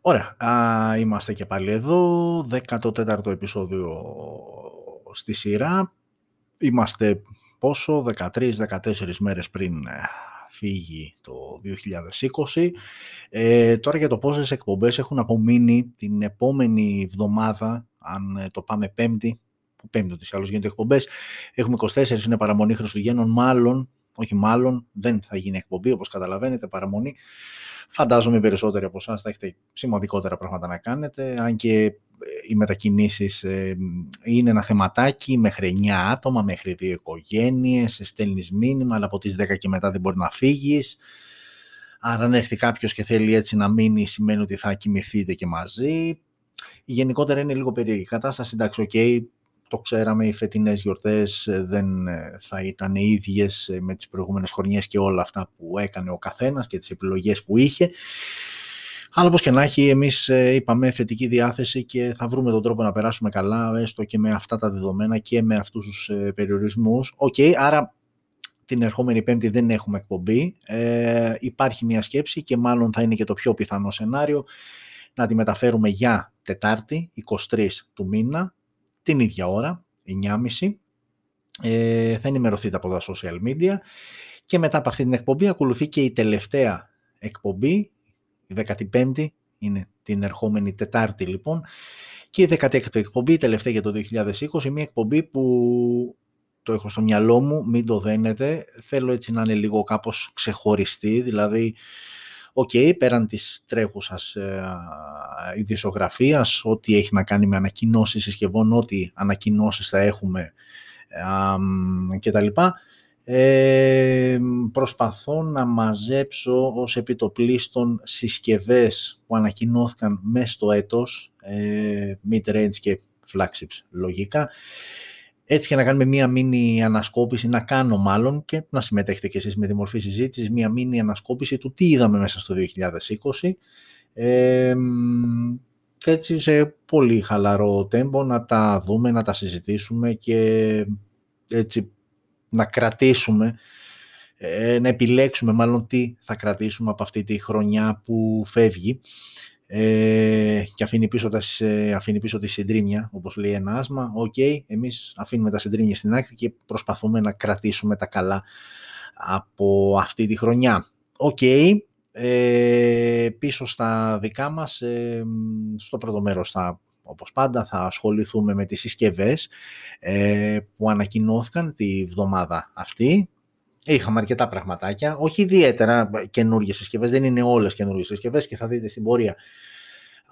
Ωραία, α, είμαστε και πάλι εδώ, 14ο επεισόδιο στη σειρά. Είμαστε πόσο, 13-14 μέρες πριν ε, φύγει το 2020. Ε, τώρα για το πόσες εκπομπές έχουν απομείνει την επόμενη εβδομάδα, αν ε, το πάμε πέμπτη, που πέμπτη ότι άλλως γίνονται εκπομπές, έχουμε 24, είναι παραμονή Χριστουγέννων, μάλλον, όχι μάλλον, δεν θα γίνει εκπομπή όπως καταλαβαίνετε, παραμονή. Φαντάζομαι οι περισσότεροι από εσάς θα έχετε σημαντικότερα πράγματα να κάνετε, αν και ε, οι μετακινήσεις ε, είναι ένα θεματάκι μέχρι 9 άτομα, μέχρι δύο οικογένειες, στέλνεις μήνυμα, αλλά από τις 10 και μετά δεν μπορεί να φύγεις. Άρα αν έρθει κάποιος και θέλει έτσι να μείνει, σημαίνει ότι θα κοιμηθείτε και μαζί. Γενικότερα είναι λίγο περίεργη κατάσταση. Εντάξει, οκ, το ξέραμε, οι φετινές γιορτές ε, δεν ε, θα ήταν οι ίδιες ε, με τις προηγούμενες χρονιές και όλα αυτά που έκανε ο καθένας και τις επιλογές που είχε. Αλλά όπως και να έχει, εμείς είπαμε θετική διάθεση και θα βρούμε τον τρόπο να περάσουμε καλά, έστω και με αυτά τα δεδομένα και με αυτούς τους περιορισμούς. Οκ, άρα την ερχόμενη Πέμπτη δεν έχουμε εκπομπή. Ε, υπάρχει μια σκέψη και μάλλον θα είναι και το πιο πιθανό σενάριο να τη μεταφέρουμε για Τετάρτη, 23 του μήνα, την ίδια ώρα, 9.30. Ε, θα ενημερωθείτε από τα social media και μετά από αυτή την εκπομπή ακολουθεί και η τελευταία εκπομπή, η 15η, είναι την ερχόμενη Τετάρτη λοιπόν, και η 16η εκπομπή, η τελευταία για το 2020, μια εκπομπή που το έχω στο μυαλό μου, μην το δένετε, θέλω έτσι να είναι λίγο κάπως ξεχωριστή, δηλαδή OK, okay, πέραν της τρέχουσας ε, ειδησογραφίας, ό,τι έχει να κάνει με ανακοινώσεις συσκευών, ό,τι ανακοινώσεις θα έχουμε ε, κτλ. Ε, προσπαθώ να μαζέψω ως επιτοπλίστων συσκευές που ανακοινώθηκαν μέσα στο έτος, ε, mid-range και flagships λογικά, έτσι και να κάνουμε μία μίνι ανασκόπηση, να κάνω μάλλον και να συμμετέχετε και εσείς με τη μορφή συζήτηση, μία μίνι ανασκόπηση του τι είδαμε μέσα στο 2020. Ε, και έτσι σε πολύ χαλαρό τέμπο να τα δούμε, να τα συζητήσουμε και έτσι να κρατήσουμε, ε, να επιλέξουμε μάλλον τι θα κρατήσουμε από αυτή τη χρονιά που φεύγει ε, και αφήνει πίσω, τα, αφήνει πίσω τα συντρίμμια, όπως λέει ένα άσμα. OK, okay, εμείς αφήνουμε τα συντρίμμια στην άκρη και προσπαθούμε να κρατήσουμε τα καλά από αυτή τη χρονιά. OK, okay, ε, πίσω στα δικά μας, ε, στο πρώτο μέρος θα όπως πάντα θα ασχοληθούμε με τις συσκευές ε, που ανακοινώθηκαν τη βδομάδα αυτή. Είχαμε αρκετά πραγματάκια, όχι ιδιαίτερα καινούργιες συσκευές, δεν είναι όλες καινούργιες συσκευές και θα δείτε στην πορεία.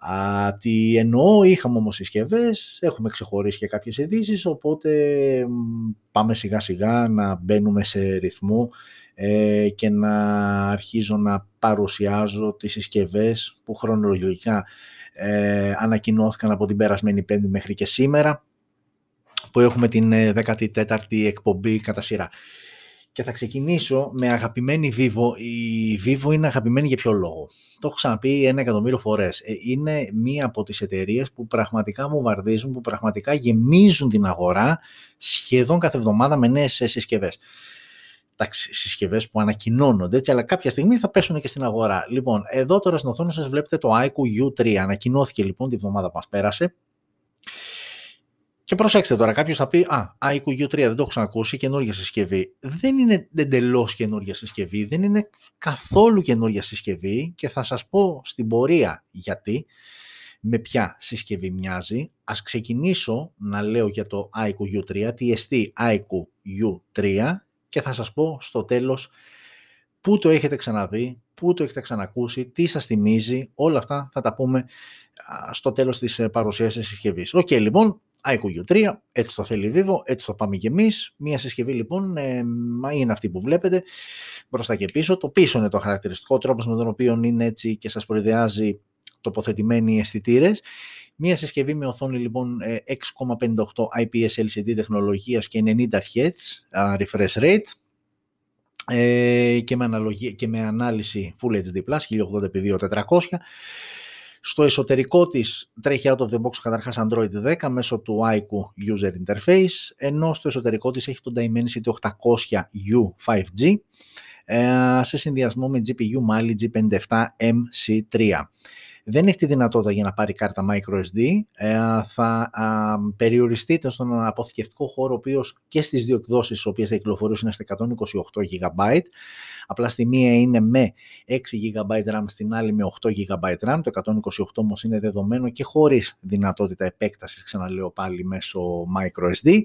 Α, τι εννοώ, είχαμε όμως συσκευές, έχουμε ξεχωρίσει και κάποιες ειδήσεις, οπότε πάμε σιγά σιγά να μπαίνουμε σε ρυθμό ε, και να αρχίζω να παρουσιάζω τις συσκευές που χρονολογικά ε, ανακοινώθηκαν από την περασμένη πέμπτη μέχρι και σήμερα που έχουμε την 14η ε, εκπομπή κατά σειρά. Και θα ξεκινήσω με αγαπημένη Vivo. Η Vivo είναι αγαπημένη για ποιο λόγο; Το έχω ξαναπεί ένα εκατομμύριο φορές. Ε, είναι μία από τις εταιρείες που πραγματικά μου βαρδίζουν, που πραγματικά γεμίζουν την αγορά σχεδόν κάθε εβδομάδα με νέες συσκευές. Εντάξει, συσκευές που ανακοινώνονται έτσι, αλλά κάποια στιγμή θα πέσουν και στην αγορά. Λοιπόν, εδώ τώρα στην οθόνη σας βλέπετε το iQOO U3. Ανακοινώθηκε λοιπόν τη βδομάδα που μας πέρασε. Και προσέξτε τώρα, κάποιος θα πει Α, iQOO U3 δεν το έχω ξανακούσει, καινούργια συσκευή. Δεν είναι εντελώς καινούργια συσκευή, δεν είναι καθόλου καινούργια συσκευή και θα σας πω στην πορεία γιατί, με ποια συσκευή μοιάζει. Ας ξεκινήσω να λέω για το iQOO U3, τι εστί iQOO U3 και θα σας πω στο τέλος πού το έχετε ξαναδεί, πού το έχετε ξανακούσει, τι σας θυμίζει, όλα αυτά θα τα πούμε στο τέλος της ε, παρουσίασης της συσκευής. OK, okay, λοιπόν, iQOO 3, έτσι το θέλει Vivo, έτσι το πάμε και εμείς. Μία συσκευή λοιπόν ε, είναι αυτή που βλέπετε μπροστά και πίσω. Το πίσω είναι το χαρακτηριστικό τρόπος με τον οποίο είναι έτσι και σας προϊδεάζει τοποθετημένοι αισθητήρες. Μία συσκευή με οθόνη λοιπόν 6,58 IPS LCD τεχνολογίας και 90 Hz refresh rate ε, και, με αναλογία, και με ανάλυση Full HD+, 1080x2400 στο εσωτερικό της τρέχει out of the box καταρχάς Android 10 μέσω του iQOO User Interface, ενώ στο εσωτερικό της έχει το Dimensity 800U 5G σε συνδυασμό με GPU Mali G57MC3. Δεν έχει τη δυνατότητα για να πάρει κάρτα microSD, ε, θα α, περιοριστείτε στον αποθηκευτικό χώρο, ο οποίος και στις δύο εκδόσεις, τις οποίες θα κυκλοφορήσουν είναι στα 128 GB. Απλά στη μία είναι με 6 GB RAM, στην άλλη με 8 GB RAM. Το 128 όμως είναι δεδομένο και χωρίς δυνατότητα επέκτασης, ξαναλέω πάλι, μέσω microSD.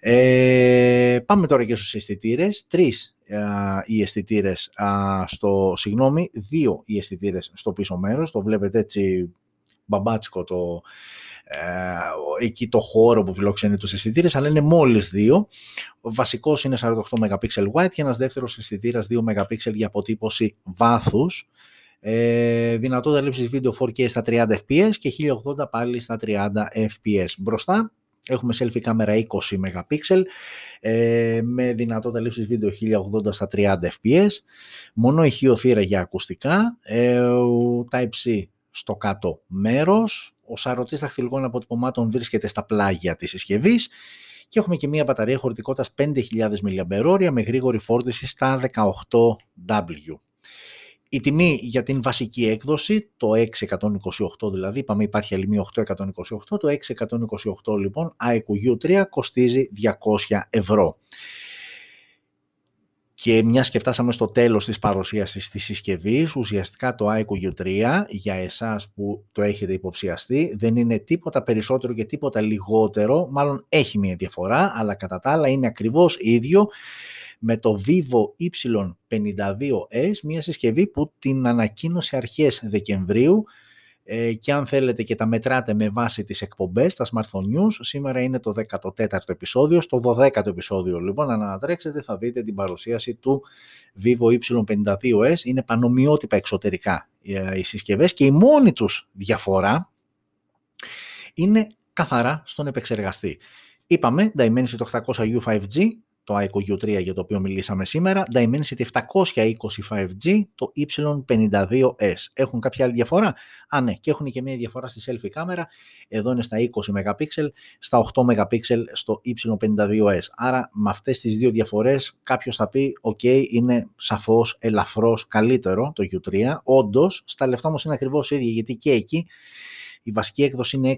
Ε, πάμε τώρα και στους αισθητήρες. Τρεις οι αισθητήρες στο, συγγνώμη, δύο οι αισθητήρες στο πίσω μέρος, το βλέπετε έτσι μπαμπάτσικο το, ε, εκεί το χώρο που φιλόξενε τους αισθητήρες, αλλά είναι μόλις δύο. Ο βασικός είναι 48 MP wide και ένας δεύτερος αισθητήρας 2 MP για αποτύπωση βάθους. Ε, δυνατότητα λήψης βίντεο 4K στα 30 fps και 1080 πάλι στα 30 fps. Μπροστά Έχουμε selfie κάμερα 20 MP ε, με δυνατότητα λήψης βίντεο 1080 στα 30 fps, μόνο ηχείο θύρα για ακουστικά, ε, Type-C στο κάτω μέρος, ο σαρωτής δαχτυλικών αποτυπωμάτων βρίσκεται στα πλάγια της συσκευής. Και έχουμε και μια μπαταρία χωρητικότητας 5.000 mAh με γρήγορη φόρτιση στα 18W. Η τιμή για την βασική έκδοση, το 628 δηλαδή, είπαμε υπάρχει άλλη μία 828, το 628 λοιπόν iQOO U3 κοστίζει 200 ευρώ. Και μιας και φτάσαμε στο τέλος της παρουσίασης της συσκευής, ουσιαστικά το iQOO U3 για εσάς που το έχετε υποψιαστεί δεν είναι τίποτα περισσότερο και τίποτα λιγότερο, μάλλον έχει μια διαφορά, αλλά κατά τα άλλα είναι ακριβώς ίδιο με το Vivo Y52s, μια συσκευή που την ανακοίνωσε αρχές Δεκεμβρίου ε, και αν θέλετε και τα μετράτε με βάση τις εκπομπές, τα Smartphone News, σήμερα είναι το 14ο επεισόδιο. Στο 12ο επεισόδιο λοιπόν, αν ανατρέξετε θα δείτε την παρουσίαση του Vivo Y52s. Είναι πανομοιότυπα εξωτερικά ε, οι συσκευές και η μόνη τους διαφορά είναι καθαρά στον επεξεργαστή. Είπαμε, Dimensity 800 U5G, το iQOO U3 για το οποίο μιλήσαμε σήμερα, Dimensity 725G, το Y52S. Έχουν κάποια άλλη διαφορά; Α, ναι, και έχουν και μια διαφορά στη selfie κάμερα. Εδώ είναι στα 20 MP, στα 8 MP στο Y52S. Άρα με αυτές τις δύο διαφορές κάποιος θα πει, ok, είναι σαφώς ελαφρώς καλύτερο το U3. Όντως, στα λεφτά όμως είναι ακριβώς ίδια, γιατί και εκεί η βασική έκδοση είναι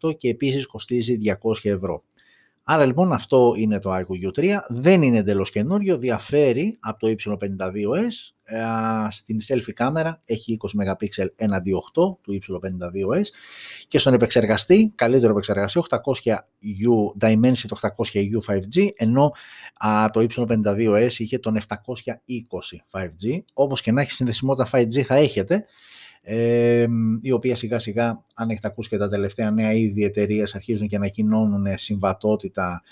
628 και επίσης κοστίζει 200 ευρώ. Άρα λοιπόν αυτό είναι το iQOO U3, δεν είναι εντελώς καινούριο, διαφέρει από το Y52S, ες, στην selfie κάμερα έχει 20 MP έναντι 8 του Y52S και στον επεξεργαστή, καλύτερο επεξεργαστή, 800U, Dimensity 800U 5G, ενώ το Y52S είχε τον 720 5G, όπως και να έχει συνδεσιμότητα 5G θα έχετε, ε, η οποία σιγά σιγά, αν έχετε ακούσει και τα τελευταία νέα, ήδη οι εταιρείες αρχίζουν και ανακοινώνουν συμβατότητα.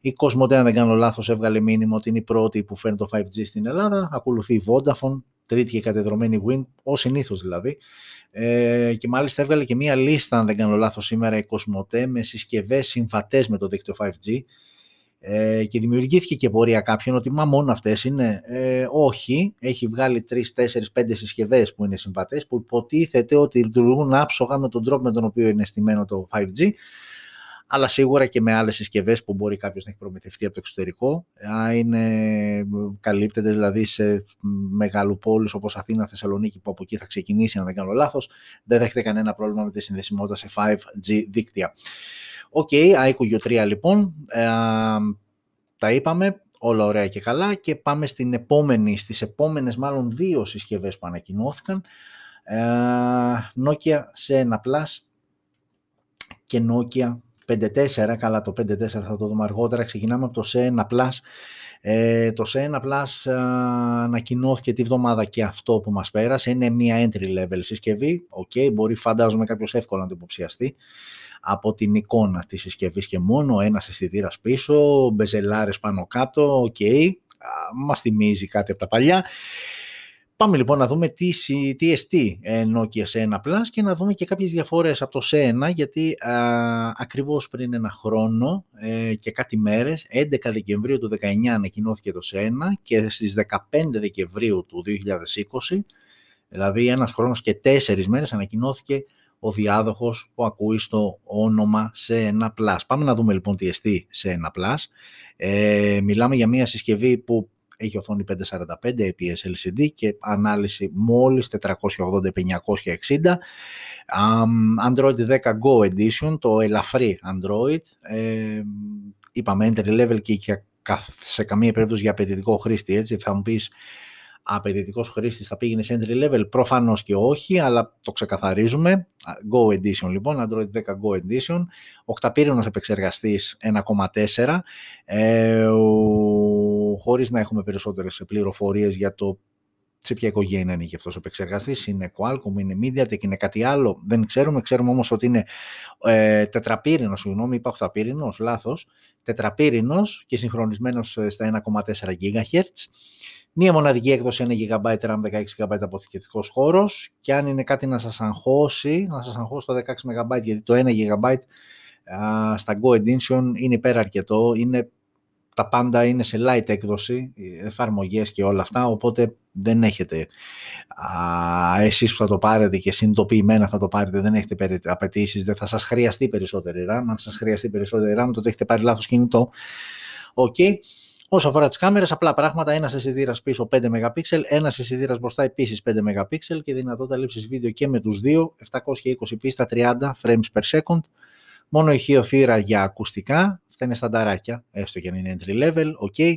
Η Cosmote, αν δεν κάνω λάθος, έβγαλε μήνυμα ότι είναι η πρώτη που φέρνει το 5G στην Ελλάδα. Ακολουθεί η Vodafone, τρίτη και κατεδρομένη Win, ω συνήθως δηλαδή. Ε, και μάλιστα έβγαλε και μία λίστα, αν δεν κάνω λάθος σήμερα, η Cosmote με συσκευές συμβατές με το δίκτυο 5G ε, και δημιουργήθηκε και πορεία κάποιον ότι μα μόνο αυτές είναι. Ε, όχι, έχει βγάλει 3, 4, 5 συσκευές που είναι συμβατές που υποτίθεται ότι λειτουργούν άψογα με τον τρόπο με τον οποίο είναι στημένο το 5G αλλά σίγουρα και με άλλες συσκευές που μπορεί κάποιος να έχει προμηθευτεί από το εξωτερικό. Είναι, καλύπτεται δηλαδή σε μεγάλες πόλεις όπως Αθήνα, Θεσσαλονίκη που από εκεί θα ξεκινήσει αν δεν κάνω λάθος. Δεν δέχεται κανένα πρόβλημα με τη συνδεσιμότητα σε 5G δίκτυα. OK, okay, iQOO 3 λοιπόν, ε, τα είπαμε, όλα ωραία και καλά και πάμε στην επόμενη, στις επόμενες μάλλον δύο συσκευές που ανακοινώθηκαν. Ε, Nokia C1 Plus και Nokia 5.4, καλά το 5.4 θα το δούμε αργότερα, ξεκινάμε από το C1 Plus. Ε, το C1 Plus ανακοινώθηκε τη βδομάδα και αυτό που μας πέρασε, είναι μια entry level συσκευή, okay, μπορεί φαντάζομαι κάποιος εύκολα να το υποψιαστεί από την εικόνα της συσκευής και μόνο, ένας αισθητήρας πίσω, μπεζελάρες πάνω κάτω, OK, okay. μας θυμίζει κάτι από τα παλιά. Πάμε λοιπόν να δούμε τι, τι εστί Nokia C1 Plus και να δούμε και κάποιες διαφορές από το C1 γιατί α, ακριβώς πριν ένα χρόνο ε, και κάτι μέρες, 11 Δεκεμβρίου του 2019 ανακοινώθηκε το C1 και στις 15 Δεκεμβρίου του 2020, δηλαδή ένας χρόνος και τέσσερις μέρες ανακοινώθηκε ο διάδοχος που ακούει στο όνομα C1 Plus. Πάμε να δούμε λοιπόν τι εστί C1 Plus. Ε, μιλάμε για μια συσκευή που έχει οθόνη 545 IPS LCD και ανάλυση μόλις 480x960. Android 10 Go Edition, το ελαφρύ Android. Ε, είπαμε entry level και σε καμία περίπτωση για απαιτητικό χρήστη. Έτσι. Θα μου πεις απαιτητικός χρήστης θα πήγαινε σε entry level, προφανώς και όχι, αλλά το ξεκαθαρίζουμε. Go Edition λοιπόν, Android 10 Go Edition, οκταπύρινος επεξεργαστής 1,4, ε, χωρίς να έχουμε περισσότερες πληροφορίες για το σε ποια οικογένεια είναι και αυτός ο επεξεργαστής, είναι Qualcomm, είναι MediaTek, είναι κάτι άλλο, δεν ξέρουμε, ξέρουμε όμως ότι είναι ε, τετραπύρινος, συγγνώμη, είπα οχταπύρινος, λάθος, τετραπύρινος και συγχρονισμένος ε, στα 1,4 GHz. Μία μοναδική έκδοση 1 GB RAM, 16 GB αποθηκευτικός χώρος και αν είναι κάτι να σας αγχώσει, να σας αγχώσει το 16 MB γιατί το 1 GB στα Go Edition είναι υπέρα αρκετό, είναι, τα πάντα είναι σε light έκδοση, εφαρμογές και όλα αυτά, οπότε δεν έχετε α, εσείς που θα το πάρετε και συνειδητοποιημένα θα το πάρετε, δεν έχετε απαιτήσεις, δεν θα σας χρειαστεί περισσότερη RAM, αν σας χρειαστεί περισσότερη RAM τότε έχετε πάρει λάθος κινητό. Okay. Όσο αφορά τις κάμερες, απλά πράγματα, ένας αισθητήρα πίσω 5 MP, ένας αισθητήρα μπροστά επίσης 5 MP και δυνατότητα λήψης βίντεο και με τους δύο, 720p στα 30 frames per second. Μόνο ηχείο θύρα για ακουστικά, αυτά είναι στανταράκια, έστω και αν είναι entry level, ok.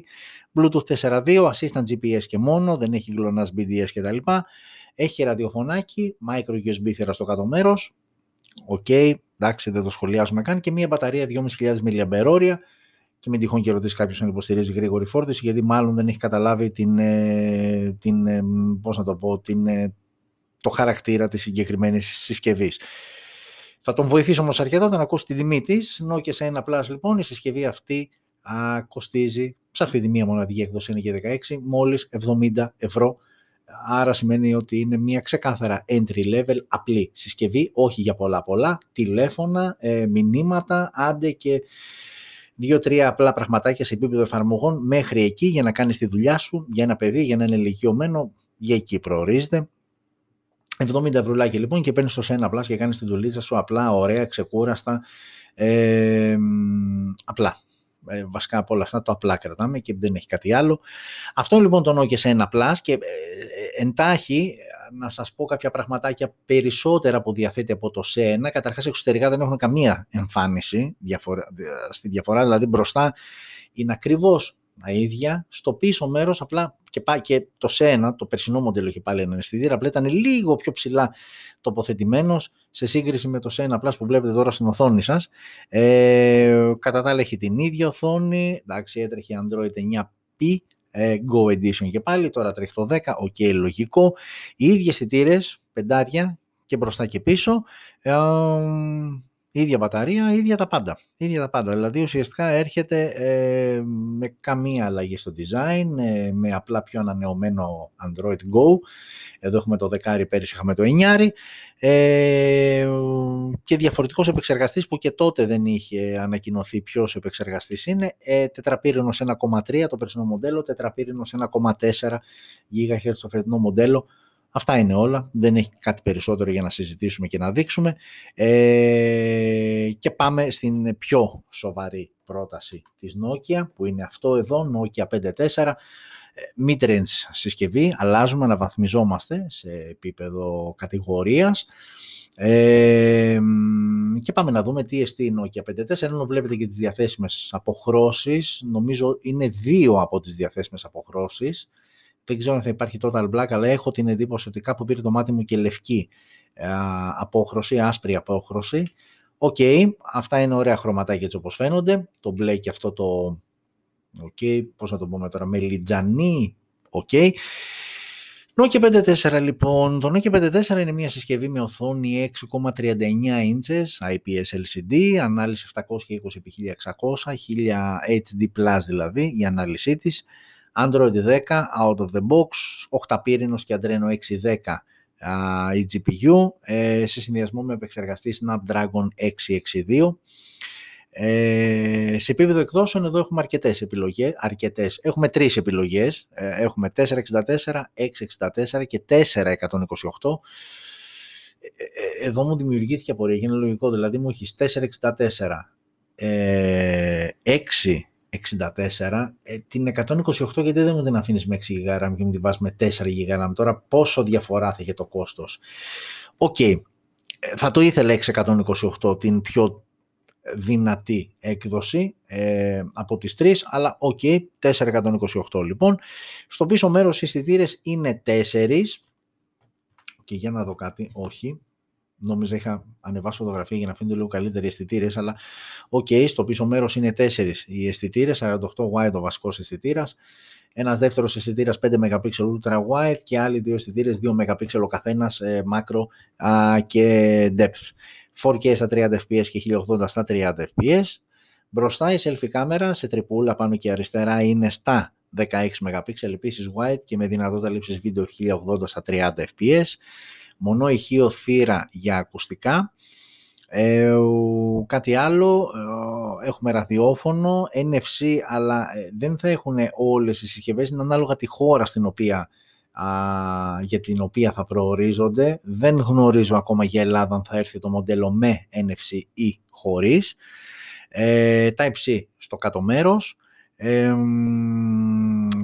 Bluetooth 4.2, assistant GPS και μόνο, δεν έχει GLONASS BDS κτλ. Έχει ραδιοφωνάκι, micro USB θύρα στο κάτω μέρος. ok, εντάξει δεν το σχολιάζουμε καν και μια μπαταρία 2.500 mAh και μην τυχόν και ρωτήσεις κάποιο αν υποστηρίζει γρήγορη φόρτιση, γιατί μάλλον δεν έχει καταλάβει την, ε, την, ε, πώς να το, πω, την, ε, το χαρακτήρα της συγκεκριμένης συσκευής. Θα τον βοηθήσω όμως αρκετά όταν ακούσει τη τιμή της. Nokia σε ένα Plus λοιπόν, η συσκευή αυτή α, κοστίζει, σε αυτή τη μία μοναδική έκδοση είναι και 16, μόλις 70 ευρώ. Άρα σημαίνει ότι είναι μια ξεκάθαρα entry level απλή συσκευή, όχι για πολλά πολλά, τηλέφωνα, ε, μηνύματα, άντε και δύο-τρία απλά πραγματάκια σε επίπεδο εφαρμογών μέχρι εκεί για να κάνεις τη δουλειά σου, για ένα παιδί, για να είναι ηλικιωμένο, για εκεί προορίζεται. 70 ευρουλάκια λοιπόν και παίρνεις το σε ένα απλά και κάνεις τη δουλίτσα σου απλά, ωραία, ξεκούραστα, ε, απλά. Ε, βασικά από όλα αυτά το απλά κρατάμε και δεν έχει κάτι άλλο. Αυτό λοιπόν το Nokia σε ένα Plus και ε, ε, εντάχει να σας πω κάποια πραγματάκια περισσότερα που διαθέτει από το ΣΕΝΑ. Καταρχάς εξωτερικά δεν έχουν καμία εμφάνιση διαφορα... στη διαφορά, δηλαδή μπροστά είναι ακριβώς τα ίδια. Στο πίσω μέρος απλά και, και το ΣΕΝΑ, το περσινό μοντέλο είχε πάλι έναν αισθητήρα, απλά ήταν λίγο πιο ψηλά τοποθετημένος σε σύγκριση με το ΣΕΝΑ Plus που βλέπετε τώρα στην οθόνη σας. Ε, κατά τα άλλα έχει την ίδια οθόνη, εντάξει έτρεχε Android 9P, ε, Go Edition και πάλι, τώρα τρέχει το 10, ok, λογικό. Οι ίδιοι αισθητήρε, πεντάρια και μπροστά και πίσω, ε, ίδια μπαταρία, ίδια τα πάντα. Ίδια τα πάντα. Δηλαδή ουσιαστικά έρχεται ε, με καμία αλλαγή στο design, ε, με απλά πιο ανανεωμένο Android Go. Εδώ έχουμε το δεκάρι, πέρυσι είχαμε το 9 ε, και διαφορετικός επεξεργαστής που και τότε δεν είχε ανακοινωθεί ποιος επεξεργαστής είναι. Ε, τετραπύρινος 1,3 το περσινό μοντέλο, τετραπύρινος 1,4 GHz το φετινό μοντέλο. Αυτά είναι όλα, δεν έχει κάτι περισσότερο για να συζητήσουμε και να δείξουμε. Ε, και πάμε στην πιο σοβαρή πρόταση της Nokia, που είναι αυτό εδώ, Nokia 5.4. Mid-range συσκευή, αλλάζουμε, αναβαθμιζόμαστε σε επίπεδο κατηγορίας. Ε, και πάμε να δούμε τι εστί η Nokia 5.4, ενώ βλέπετε και τις διαθέσιμες αποχρώσεις, νομίζω είναι δύο από τις διαθέσιμες αποχρώσεις, δεν ξέρω αν θα υπάρχει total black, αλλά έχω την εντύπωση ότι κάπου πήρε το μάτι μου και λευκή ε, απόχρωση, άσπρη απόχρωση. OK, okay, αυτά είναι ωραία χρωματάκια έτσι όπως φαίνονται. Το μπλε και αυτό το, OK, okay, πώς να το πούμε τώρα, μελιτζανί, OK. Okay. Nokia 5.4 λοιπόν, το Nokia 5.4 είναι μια συσκευή με οθόνη 6,39 inches IPS LCD, ανάλυση 720x1600, 1000 HD+, δηλαδή η ανάλυση της. Android 10 out of the box, 8 πύρινος και Adreno 610 η GPU ε, σε συνδυασμό με επεξεργαστή Snapdragon 662. Ε, σε επίπεδο εκδόσεων εδώ έχουμε αρκετές επιλογές, αρκετές. έχουμε τρεις επιλογές, ε, έχουμε 464, 664 και 428. Ε, εδώ μου δημιουργήθηκε απορία, είναι λογικό, δηλαδή μου έχεις 464, 6 64, ε, την 128 γιατί δεν μου την αφήνεις με 6 GB RAM και μου την βάζεις με 4 GB RAM. Τώρα πόσο διαφορά θα έχει το κόστος. OK, okay. Ε, θα το ήθελα 628 την πιο δυνατή έκδοση ε, από τις τρεις, αλλά OK, okay, 428 λοιπόν. Στο πίσω μέρος οι αισθητήρες είναι 4 και για να δω κάτι, όχι, νόμιζα είχα ανεβάσει φωτογραφία για να φαίνονται λίγο καλύτεροι αισθητήρες, αλλά OK, okay, στο πίσω μέρος είναι 4 οι αισθητήρες, 48 wide ο βασικός αισθητήρας, ένας δεύτερος αισθητήρας 5 MP ultra wide και άλλοι δύο αισθητήρες 2 MP ο καθένας, ε, macro και depth. 4K στα 30 fps και 1080 στα 30 fps. Μπροστά η selfie κάμερα σε τρυπούλα πάνω και αριστερά είναι στα 16 MP, επίσης wide και με δυνατότητα λήψης βίντεο 1080 στα 30 fps μονό ηχείο θύρα για ακουστικά. Ε, κάτι άλλο, ε, έχουμε ραδιόφωνο, NFC, αλλά ε, δεν θα έχουν όλες οι συσκευές, είναι ανάλογα τη χώρα στην οποία, α, για την οποία θα προορίζονται. Δεν γνωρίζω ακόμα για Ελλάδα αν θα έρθει το μοντέλο με NFC ή χωρίς. Ε, Type-C στο κάτω μέρος. Ε,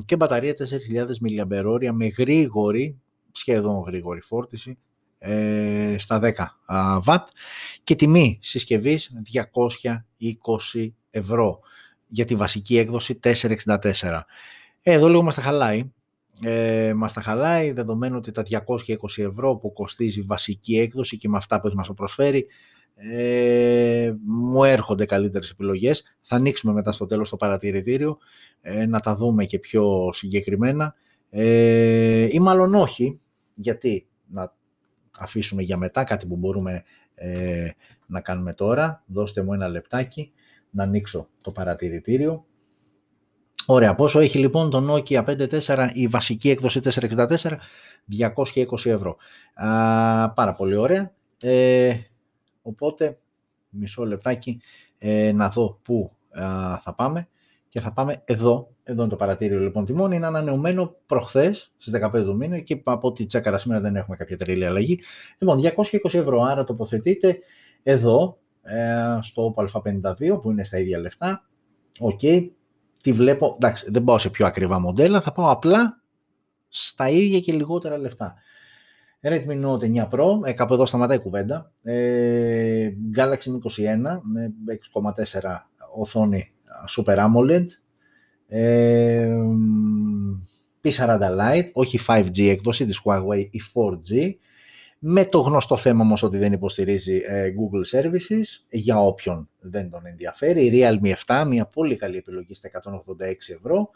και μπαταρία 4.000 mAh με γρήγορη, σχεδόν γρήγορη φόρτιση, ε, στα 10 W και τιμή συσκευής 220 ευρώ για τη βασική έκδοση 464. Ε, εδώ λίγο μας τα χαλάει. Ε, μας τα χαλάει δεδομένου ότι τα 220 ευρώ που κοστίζει βασική έκδοση και με αυτά που μας προσφέρει ε, μου έρχονται καλύτερες επιλογές. Θα ανοίξουμε μετά στο τέλος το παρατηρητήριο ε, να τα δούμε και πιο συγκεκριμένα ε, ή μάλλον όχι γιατί να αφήσουμε για μετά, κάτι που μπορούμε ε, να κάνουμε τώρα. Δώστε μου ένα λεπτάκι να ανοίξω το παρατηρητήριο. Ωραία, πόσο έχει λοιπόν το Nokia 5.4 η βασική έκδοση 464, 220 ευρώ. Α, πάρα πολύ ωραία. Ε, οπότε, μισό λεπτάκι ε, να δω πού θα πάμε και θα πάμε εδώ εδώ είναι το παρατήριο λοιπόν τιμών. Είναι ανανεωμένο προχθές στις 15 του μήνα και από ό,τι τσέκαρα σήμερα δεν έχουμε κάποια τρελή αλλαγή. Λοιπόν, 220 ευρώ. Άρα τοποθετείτε εδώ ε, στο Oppo A52 που είναι στα ίδια λεφτά. OK. Okay. Τι βλέπω. Εντάξει, δεν πάω σε πιο ακριβά μοντέλα. Θα πάω απλά στα ίδια και λιγότερα λεφτά. Redmi Note 9 Pro, ε, κάπου εδώ σταματάει η κουβέντα. Ε, Galaxy M21 με 6,4 οθόνη Super AMOLED P40 Lite, όχι 5G έκδοση της Huawei ή 4G, με το γνωστό θέμα όμως ότι δεν υποστηρίζει ε, Google Services, για όποιον δεν τον ενδιαφέρει. Η Realme 7, μια πολύ καλή επιλογή στα 186 ευρώ.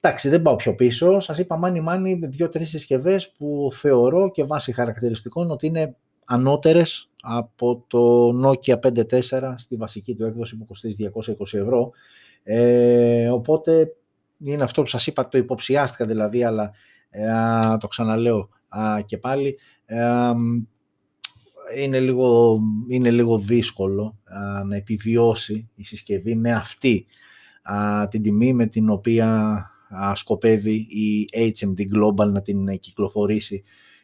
Εντάξει, δεν πάω πιο πίσω. Σας είπα μάνι μάνι δύο-τρεις συσκευές που θεωρώ και βάσει χαρακτηριστικών ότι είναι ανώτερες από το Nokia 5.4 στη βασική του έκδοση που κοστίζει 220 ευρώ ε, οπότε είναι αυτό που σας είπα, το υποψιάστηκα δηλαδή, αλλά ε, το ξαναλέω και πάλι. Ε, είναι, λίγο, είναι λίγο δύσκολο να επιβιώσει η συσκευή με αυτή την τιμή με την οποία σκοπεύει η HMD Global να την κυκλοφορήσει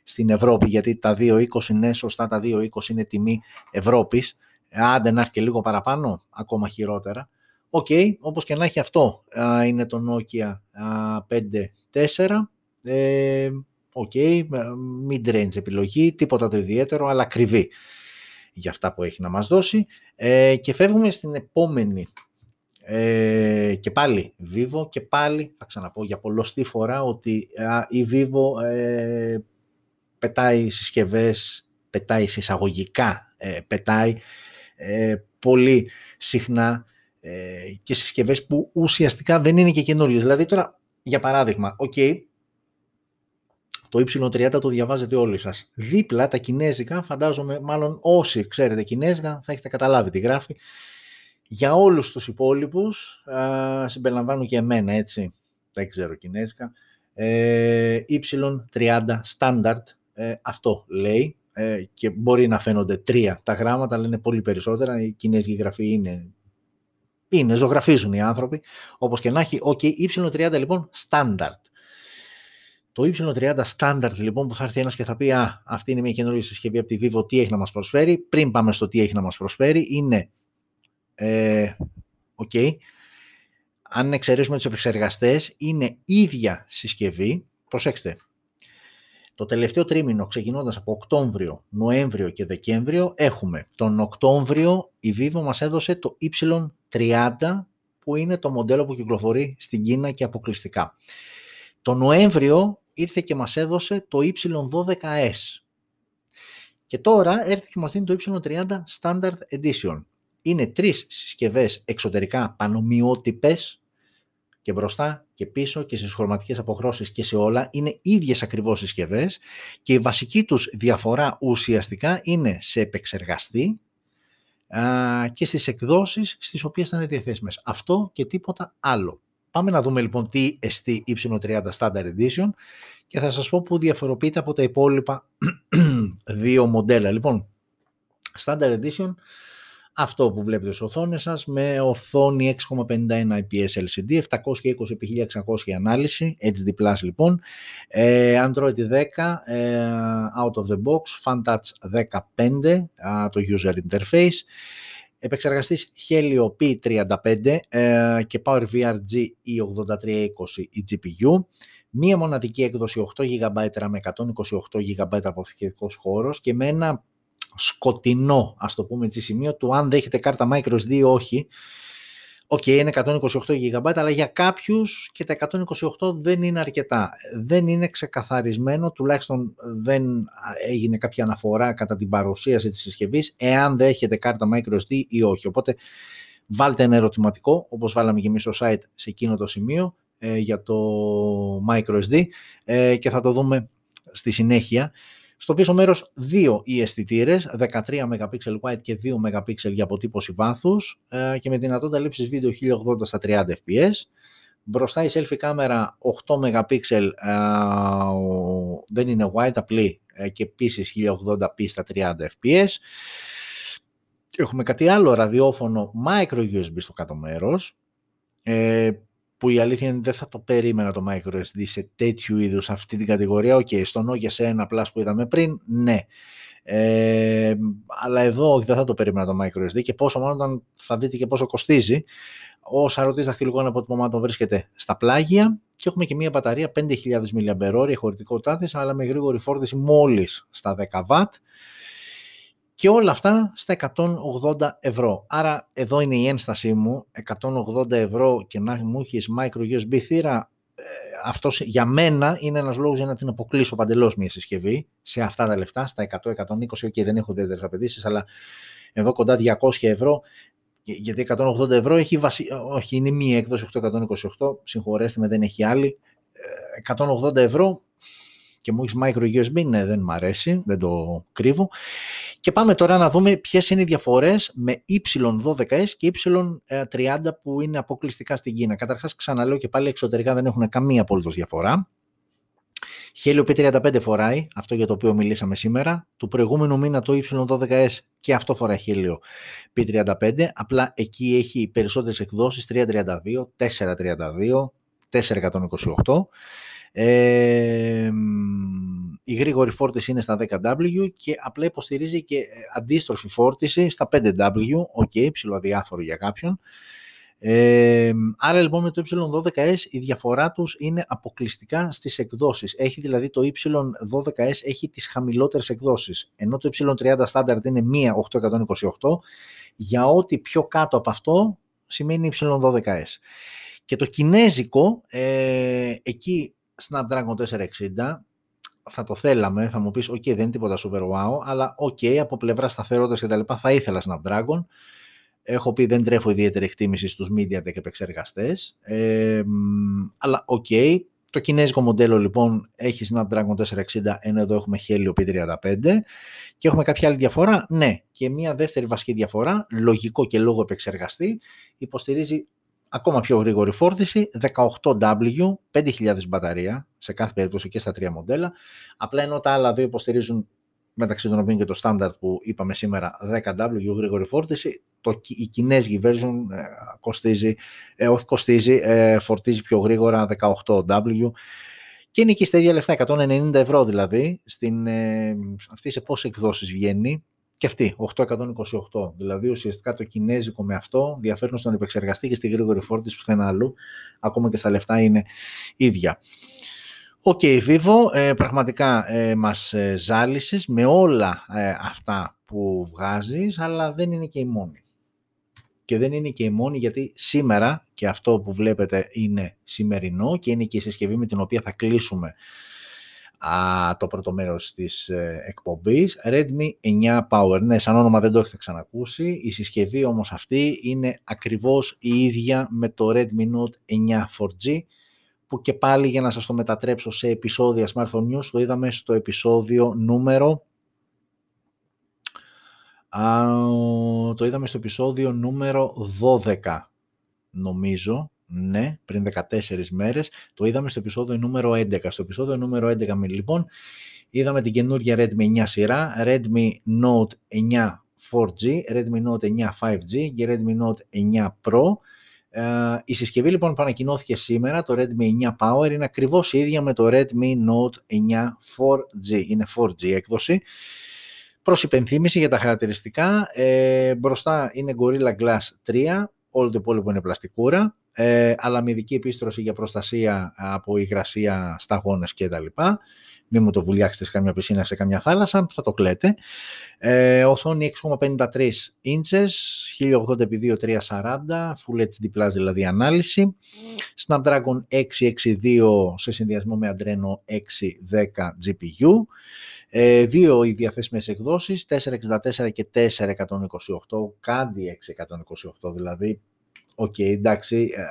στην Ευρώπη, γιατί τα 2.20 είναι σωστά, τα 2.20 είναι τιμή Ευρώπης. Άντε να έρθει και λίγο παραπάνω, ακόμα χειρότερα. OK, okay, όπως και να έχει αυτό είναι το Nokia 5.4. Ε, OK, okay, mid-range επιλογή, τίποτα το ιδιαίτερο, αλλά ακριβή για αυτά που έχει να μας δώσει. Ε, και φεύγουμε στην επόμενη ε, και πάλι Vivo και πάλι θα ξαναπώ για πολλωστή φορά ότι η Vivo ε, πετάει συσκευές, πετάει σε εισαγωγικά, ε, πετάει ε, πολύ συχνά ε, και συσκευές που ουσιαστικά δεν είναι και καινούριες. Δηλαδή τώρα, για παράδειγμα, οκ, το Y30 το διαβάζετε όλοι σας. Δίπλα τα κινέζικα, φαντάζομαι, μάλλον όσοι ξέρετε κινέζικα θα έχετε καταλάβει τι γράφει. Για όλους τους υπόλοιπους, α, συμπεριλαμβανομένου και εμένα έτσι, δεν ξέρω κινέζικα, ε, Y30 Standard, ε, αυτό λέει, ε, και μπορεί να φαίνονται τρία τα γράμματα, αλλά είναι πολύ περισσότερα. Η κινέζικη γραφή είναι είναι, ζωγραφίζουν οι άνθρωποι, όπως και να έχει. OK, Y30 λοιπόν, standard. Το Y30 standard λοιπόν που θα έρθει ένας και θα πει «Α, αυτή είναι μια καινούργια συσκευή από τη Vivo, τι έχει να μας προσφέρει». Πριν πάμε στο τι έχει να μας προσφέρει, είναι, ε, OK, αν εξαιρέσουμε τους επεξεργαστές, είναι ίδια συσκευή. Προσέξτε, το τελευταίο τρίμηνο, ξεκινώντας από Οκτώβριο, Νοέμβριο και Δεκέμβριο, έχουμε τον Οκτώβριο η Vivo μας έδωσε το Y30, που είναι το μοντέλο που κυκλοφορεί στην Κίνα και αποκλειστικά. Το Νοέμβριο ήρθε και μας έδωσε το Y12S. Και τώρα έρθει και μας δίνει το Y30 Standard Edition. Είναι τρεις συσκευές εξωτερικά πανομοιότυπες και μπροστά και πίσω και στις χρωματικές αποχρώσεις και σε όλα είναι ίδιες ακριβώς συσκευές και η βασική τους διαφορά ουσιαστικά είναι σε επεξεργαστή και στις εκδόσεις στις οποίες θα είναι διαθέσιμες. Αυτό και τίποτα άλλο. Πάμε να δούμε λοιπόν τι εστί Y30 Standard Edition και θα σας πω που διαφοροποιείται από τα υπόλοιπα δύο μοντέλα. Λοιπόν, Standard Edition αυτό που βλέπετε στις οθόνες σας με οθόνη 6,51 IPS LCD, 720x1600 ανάλυση, HD+, λοιπόν, ε, Android 10, ε, out of the box, FunTouch 15, το user interface, επεξεργαστής Helio P35 ε, και PowerVR G8320 η GPU, μία μοναδική έκδοση 8 GB με 128 GB αποθηκευτικός χώρος και με ένα σκοτεινό, ας το πούμε έτσι, σημείο του αν δέχεται κάρτα microSD ή όχι. OK, okay, είναι 128 GB, αλλά για κάποιους και τα 128 δεν είναι αρκετά. Δεν είναι ξεκαθαρισμένο, τουλάχιστον δεν έγινε κάποια αναφορά κατά την παρουσίαση της συσκευής, εάν δέχεται κάρτα microSD ή όχι. Οπότε βάλτε ένα ερωτηματικό, όπως βάλαμε και εμείς στο site σε εκείνο το σημείο, ε, για το microSD ε, και θα το δούμε στη συνέχεια. Στο πίσω μέρος δύο οι αισθητήρες, 13 MP wide και 2 MP για αποτύπωση βάθους ε, και με δυνατότητα λήψης βίντεο 1080 στα 30 fps. Μπροστά η selfie κάμερα 8 MP, ε, δεν είναι wide, απλή ε, και επίσης 1080p στα 30 fps. Έχουμε κάτι άλλο ραδιόφωνο micro USB στο κάτω μέρος, που η αλήθεια είναι δεν θα το περίμενα το microSD σε τέτοιου είδους αυτή την κατηγορία. OK, okay, στον OGS 1 Plus που είδαμε πριν, ναι. Ε, αλλά εδώ δεν θα το περίμενα το microSD και πόσο μάλλον όταν θα δείτε και πόσο κοστίζει. Ο σαρωτής δαχτυλικών αποτυπωμάτων βρίσκεται στα πλάγια και έχουμε και μια μπαταρία 5.000 mAh χωρητικότητά της, αλλά με γρήγορη φόρτιση μόλις στα 10W και όλα αυτά στα 180 ευρώ. Άρα εδώ είναι η ένστασή μου, 180 ευρώ και να μου έχεις micro USB θύρα, ε, αυτός για μένα είναι ένας λόγος για να την αποκλείσω παντελώς μια συσκευή σε αυτά τα λεφτά, στα 100-120, και δεν έχω ιδιαίτερες απαιτήσεις, αλλά εδώ κοντά 200 ευρώ, γιατί 180 ευρώ έχει βασι... όχι είναι μία έκδοση 828, συγχωρέστε με δεν έχει άλλη, 180 ε, ευρώ και μου έχεις micro USB, ναι δεν μου αρέσει, δεν το κρύβω. Και πάμε τώρα να δούμε ποιες είναι οι διαφορές με Y12S και Y30 που είναι αποκλειστικά στην Κίνα. Καταρχάς, ξαναλέω και πάλι εξωτερικά δεν έχουν καμία απολύτω διαφορά. Helio P35 φοράει, αυτό για το οποίο μιλήσαμε σήμερα. Του προηγούμενου μήνα το Y12S και αυτό φοράει Helio P35. Απλά εκεί έχει περισσότερες εκδόσεις, 332, 432, 428 η γρήγορη φόρτιση είναι στα 10W και απλά υποστηρίζει και ε, αντίστροφη φόρτιση στα 5W, ok, ψηλοαδιάφορο για κάποιον. Ε, άρα λοιπόν με το Y12S η διαφορά τους είναι αποκλειστικά στις εκδόσεις. Έχει δηλαδή το Y12S έχει τις χαμηλότερες εκδόσεις, ενώ το Y30 standard είναι μία 828, για ό,τι πιο κάτω από αυτό σημαίνει Y12S. Και το κινέζικο, ε, εκεί Snapdragon 460 θα το θέλαμε, θα μου πεις, ok, δεν είναι τίποτα super wow, αλλά ok, από πλευρά σταθερότητας και τα λοιπά, θα ήθελα Snapdragon. Έχω πει δεν τρέφω ιδιαίτερη εκτίμηση στους MediaTek επεξεργαστές, ε, αλλά ok. Το κινέζικο μοντέλο λοιπόν έχει Snapdragon 460, ενώ εδώ έχουμε Helio P35 και έχουμε κάποια άλλη διαφορά; Ναι, και μια δεύτερη βασική διαφορά, λογικό και λόγο επεξεργαστή, υποστηρίζει ακόμα πιο γρήγορη φόρτιση, 18W, 5.000 μπαταρία, σε κάθε περίπτωση και στα τρία μοντέλα. Απλά ενώ τα άλλα δύο υποστηρίζουν μεταξύ των οποίων και το standard που είπαμε σήμερα 10W γρήγορη φόρτιση, το, η κινέζικη version ε, κοστίζει, ε, όχι κοστίζει, ε, φορτίζει πιο γρήγορα 18W και είναι εκεί στα ίδια λεφτά, 190 ευρώ δηλαδή, στην, ε, αυτής σε πόσες εκδόσεις βγαίνει, και αυτή, 828. Δηλαδή ουσιαστικά το κινέζικο με αυτό διαφέρουν στον επεξεργαστή και στη γρήγορη φόρτιση πουθενά αλλού. Ακόμα και στα λεφτά είναι ίδια. OK, okay, Vivo, ε, πραγματικά ε, μας ε, ζάλισες με όλα ε, αυτά που βγάζεις, αλλά δεν είναι και η μόνη. Και δεν είναι και η μόνη γιατί σήμερα, και αυτό που βλέπετε είναι σημερινό και είναι και η συσκευή με την οποία θα κλείσουμε α, το πρώτο μέρος της ε, εκπομπής, Redmi 9 Power. Ναι, σαν όνομα δεν το έχετε ξανακούσει, η συσκευή όμως αυτή είναι ακριβώς η ίδια με το Redmi Note 9 4G, που και πάλι για να σας το μετατρέψω σε επεισόδια Smartphone News, το είδαμε στο επεισόδιο νούμερο Α, το είδαμε στο επεισόδιο νούμερο 12, νομίζω, ναι, πριν 14 μέρες. Το είδαμε στο επεισόδιο νούμερο 11. Στο επεισόδιο νούμερο 11, λοιπόν, είδαμε την καινούργια Redmi 9 σειρά, Redmi Note 9 4G, Redmi Note 9 5G και Redmi Note 9 Pro. Uh, η συσκευή λοιπόν που ανακοινώθηκε σήμερα, το Redmi 9 Power, είναι ακριβώς η ίδια με το Redmi Note 9 4G. Είναι 4G έκδοση. Προς υπενθύμηση για τα χαρακτηριστικά, ε, μπροστά είναι Gorilla Glass 3, όλο το υπόλοιπο είναι πλαστικούρα, ε, αλλά με ειδική επίστρωση για προστασία από υγρασία, σταγόνες κτλ. Μην μου το βουλιάξετε σε καμιά πισίνα, σε καμιά θάλασσα, θα το κλαίτε. Ε, οθόνη 6,53 inches, 1080x2340, Full HD Plus δηλαδή ανάλυση. Snapdragon 662 σε συνδυασμό με Adreno 610 GPU. Ε, δύο οι διαθέσιμες εκδόσεις, 464 και 428, αντί 628 δηλαδή. OK, okay, εντάξει, ε,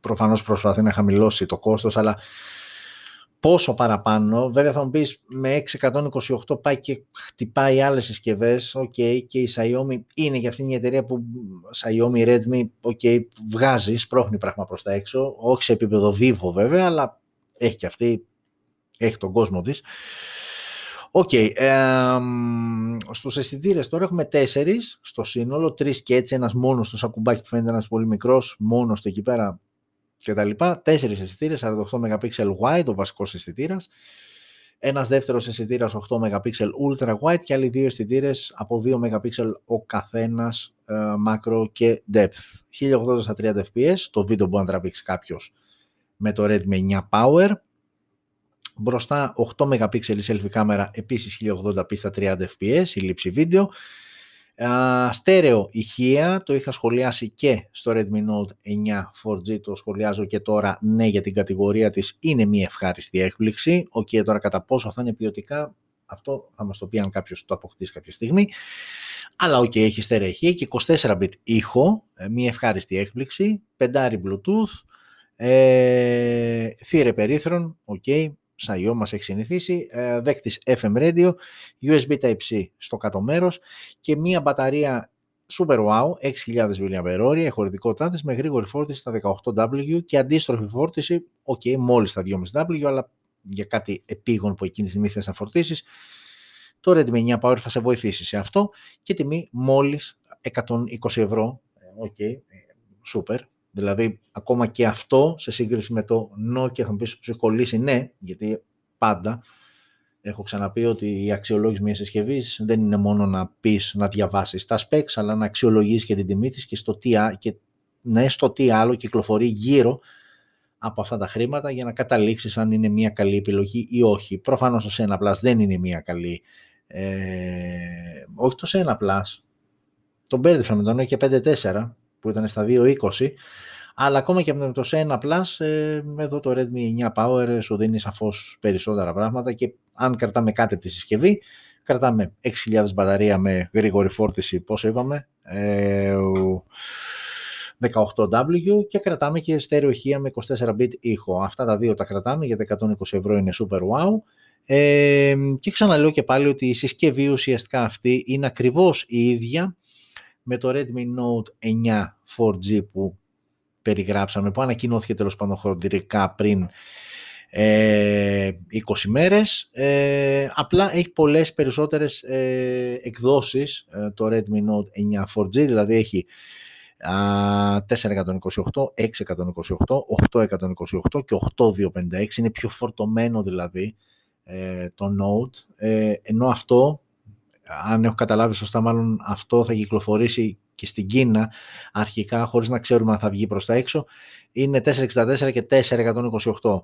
προφανώς προσπαθεί να χαμηλώσει το κόστος, αλλά πόσο παραπάνω. Βέβαια θα μου πεις με 628 πάει και χτυπάει άλλες συσκευές. Okay, και η Xiaomi είναι για αυτήν η εταιρεία που Xiaomi Redmi okay, βγάζει, σπρώχνει πράγμα προς τα έξω. Όχι σε επίπεδο Vivo βέβαια, αλλά έχει και αυτή, έχει τον κόσμο της. OK. Okay, ε, στους αισθητήρες τώρα έχουμε τέσσερις στο σύνολο, τρεις και έτσι, ένας μόνος στο σακουμπάκι που φαίνεται ένας πολύ μικρός, μόνος του εκεί πέρα και τα λοιπά. Τέσσερις αισθητήρες, 48 MP wide, ο βασικός αισθητήρας. Ένας δεύτερος αισθητήρας 8 MP ultra wide και άλλοι δύο αισθητήρες από 2 MP ο καθένας ε, macro και depth. 1080 στα 30 fps, το βίντεο μπορεί να τραβήξει κάποιος με το Redmi 9 Power. Μπροστά 8 MP selfie κάμερα, επίσης 1080p στα 30 fps, η λήψη βίντεο. Στέρεο ηχεία, το είχα σχολιάσει και στο Redmi Note 9 4G, το σχολιάζω και τώρα, ναι για την κατηγορία της είναι μια ευχάριστη έκπληξη. OK, okay, τώρα κατά πόσο θα είναι ποιοτικά, αυτό θα μας το πει αν κάποιος το αποκτήσει κάποια στιγμή. Αλλά OK, okay, έχει στέρεο ηχεία και 24-bit ήχο, ε, μια ευχάριστη έκπληξη, πεντάρι Bluetooth, ε, θύρα υπερύθρων, OK, okay, σαν μας έχει συνηθίσει, ε, δέκτης FM Radio, USB Type-C στο κάτω μέρος και μία μπαταρία Super Wow 6.000 mAh, ε, η χωρητικότητά με γρήγορη φόρτιση στα 18W και αντίστροφη φόρτιση, ok, μόλις στα 2,5W, αλλά για κάτι επίγον που εκείνη τη στιγμή θες να φορτίσεις, το Redmi 9 Power θα σε βοηθήσει σε αυτό και τιμή μόλις 120 ευρώ, ok, ε, super, Δηλαδή, ακόμα και αυτό σε σύγκριση με το Nokia θα μου πεις σου κολλήσει ναι, γιατί πάντα έχω ξαναπεί ότι η αξιολόγηση μιας συσκευής δεν είναι μόνο να πεις, να διαβάσεις τα specs, αλλά να αξιολογήσεις και την τιμή της και, στο τι, και ναι, στο τι άλλο κυκλοφορεί γύρω από αυτά τα χρήματα για να καταλήξεις αν είναι μια καλή επιλογή ή όχι. Προφανώς το Sena Plus δεν είναι μια καλή, ε, όχι το Sena Plus, τον μπέρδεψα με τον Nokia 5.4 που ήταν στα 2.20, αλλά ακόμα και με το Sena Plus, ε, εδώ το Redmi 9 Power σου δίνει σαφώς περισσότερα πράγματα και αν κρατάμε κάτι από τη συσκευή, κρατάμε 6.000 μπαταρία με γρήγορη φόρτιση, πώς είπαμε, ε, 18W και κρατάμε και στερεοχεία με 24-bit ήχο. Αυτά τα δύο τα κρατάμε γιατί 120 ευρώ είναι super wow. Ε, και ξαναλέω και πάλι ότι η συσκευή ουσιαστικά αυτή είναι ακριβώς η ίδια με το Redmi Note 9 4G που περιγράψαμε, που ανακοινώθηκε τέλος πάντων χρονικά πριν ε, 20 μέρες. Ε, απλά έχει πολλές περισσότερες ε, εκδόσεις ε, το Redmi Note 9 4G, δηλαδή έχει 428, 628, 828 και 8256. Είναι πιο φορτωμένο δηλαδή ε, το Note, ενώ αυτό αν έχω καταλάβει σωστά, μάλλον αυτό θα κυκλοφορήσει και στην Κίνα αρχικά, χωρίς να ξέρουμε αν θα βγει προς τα έξω, είναι 464 και 428.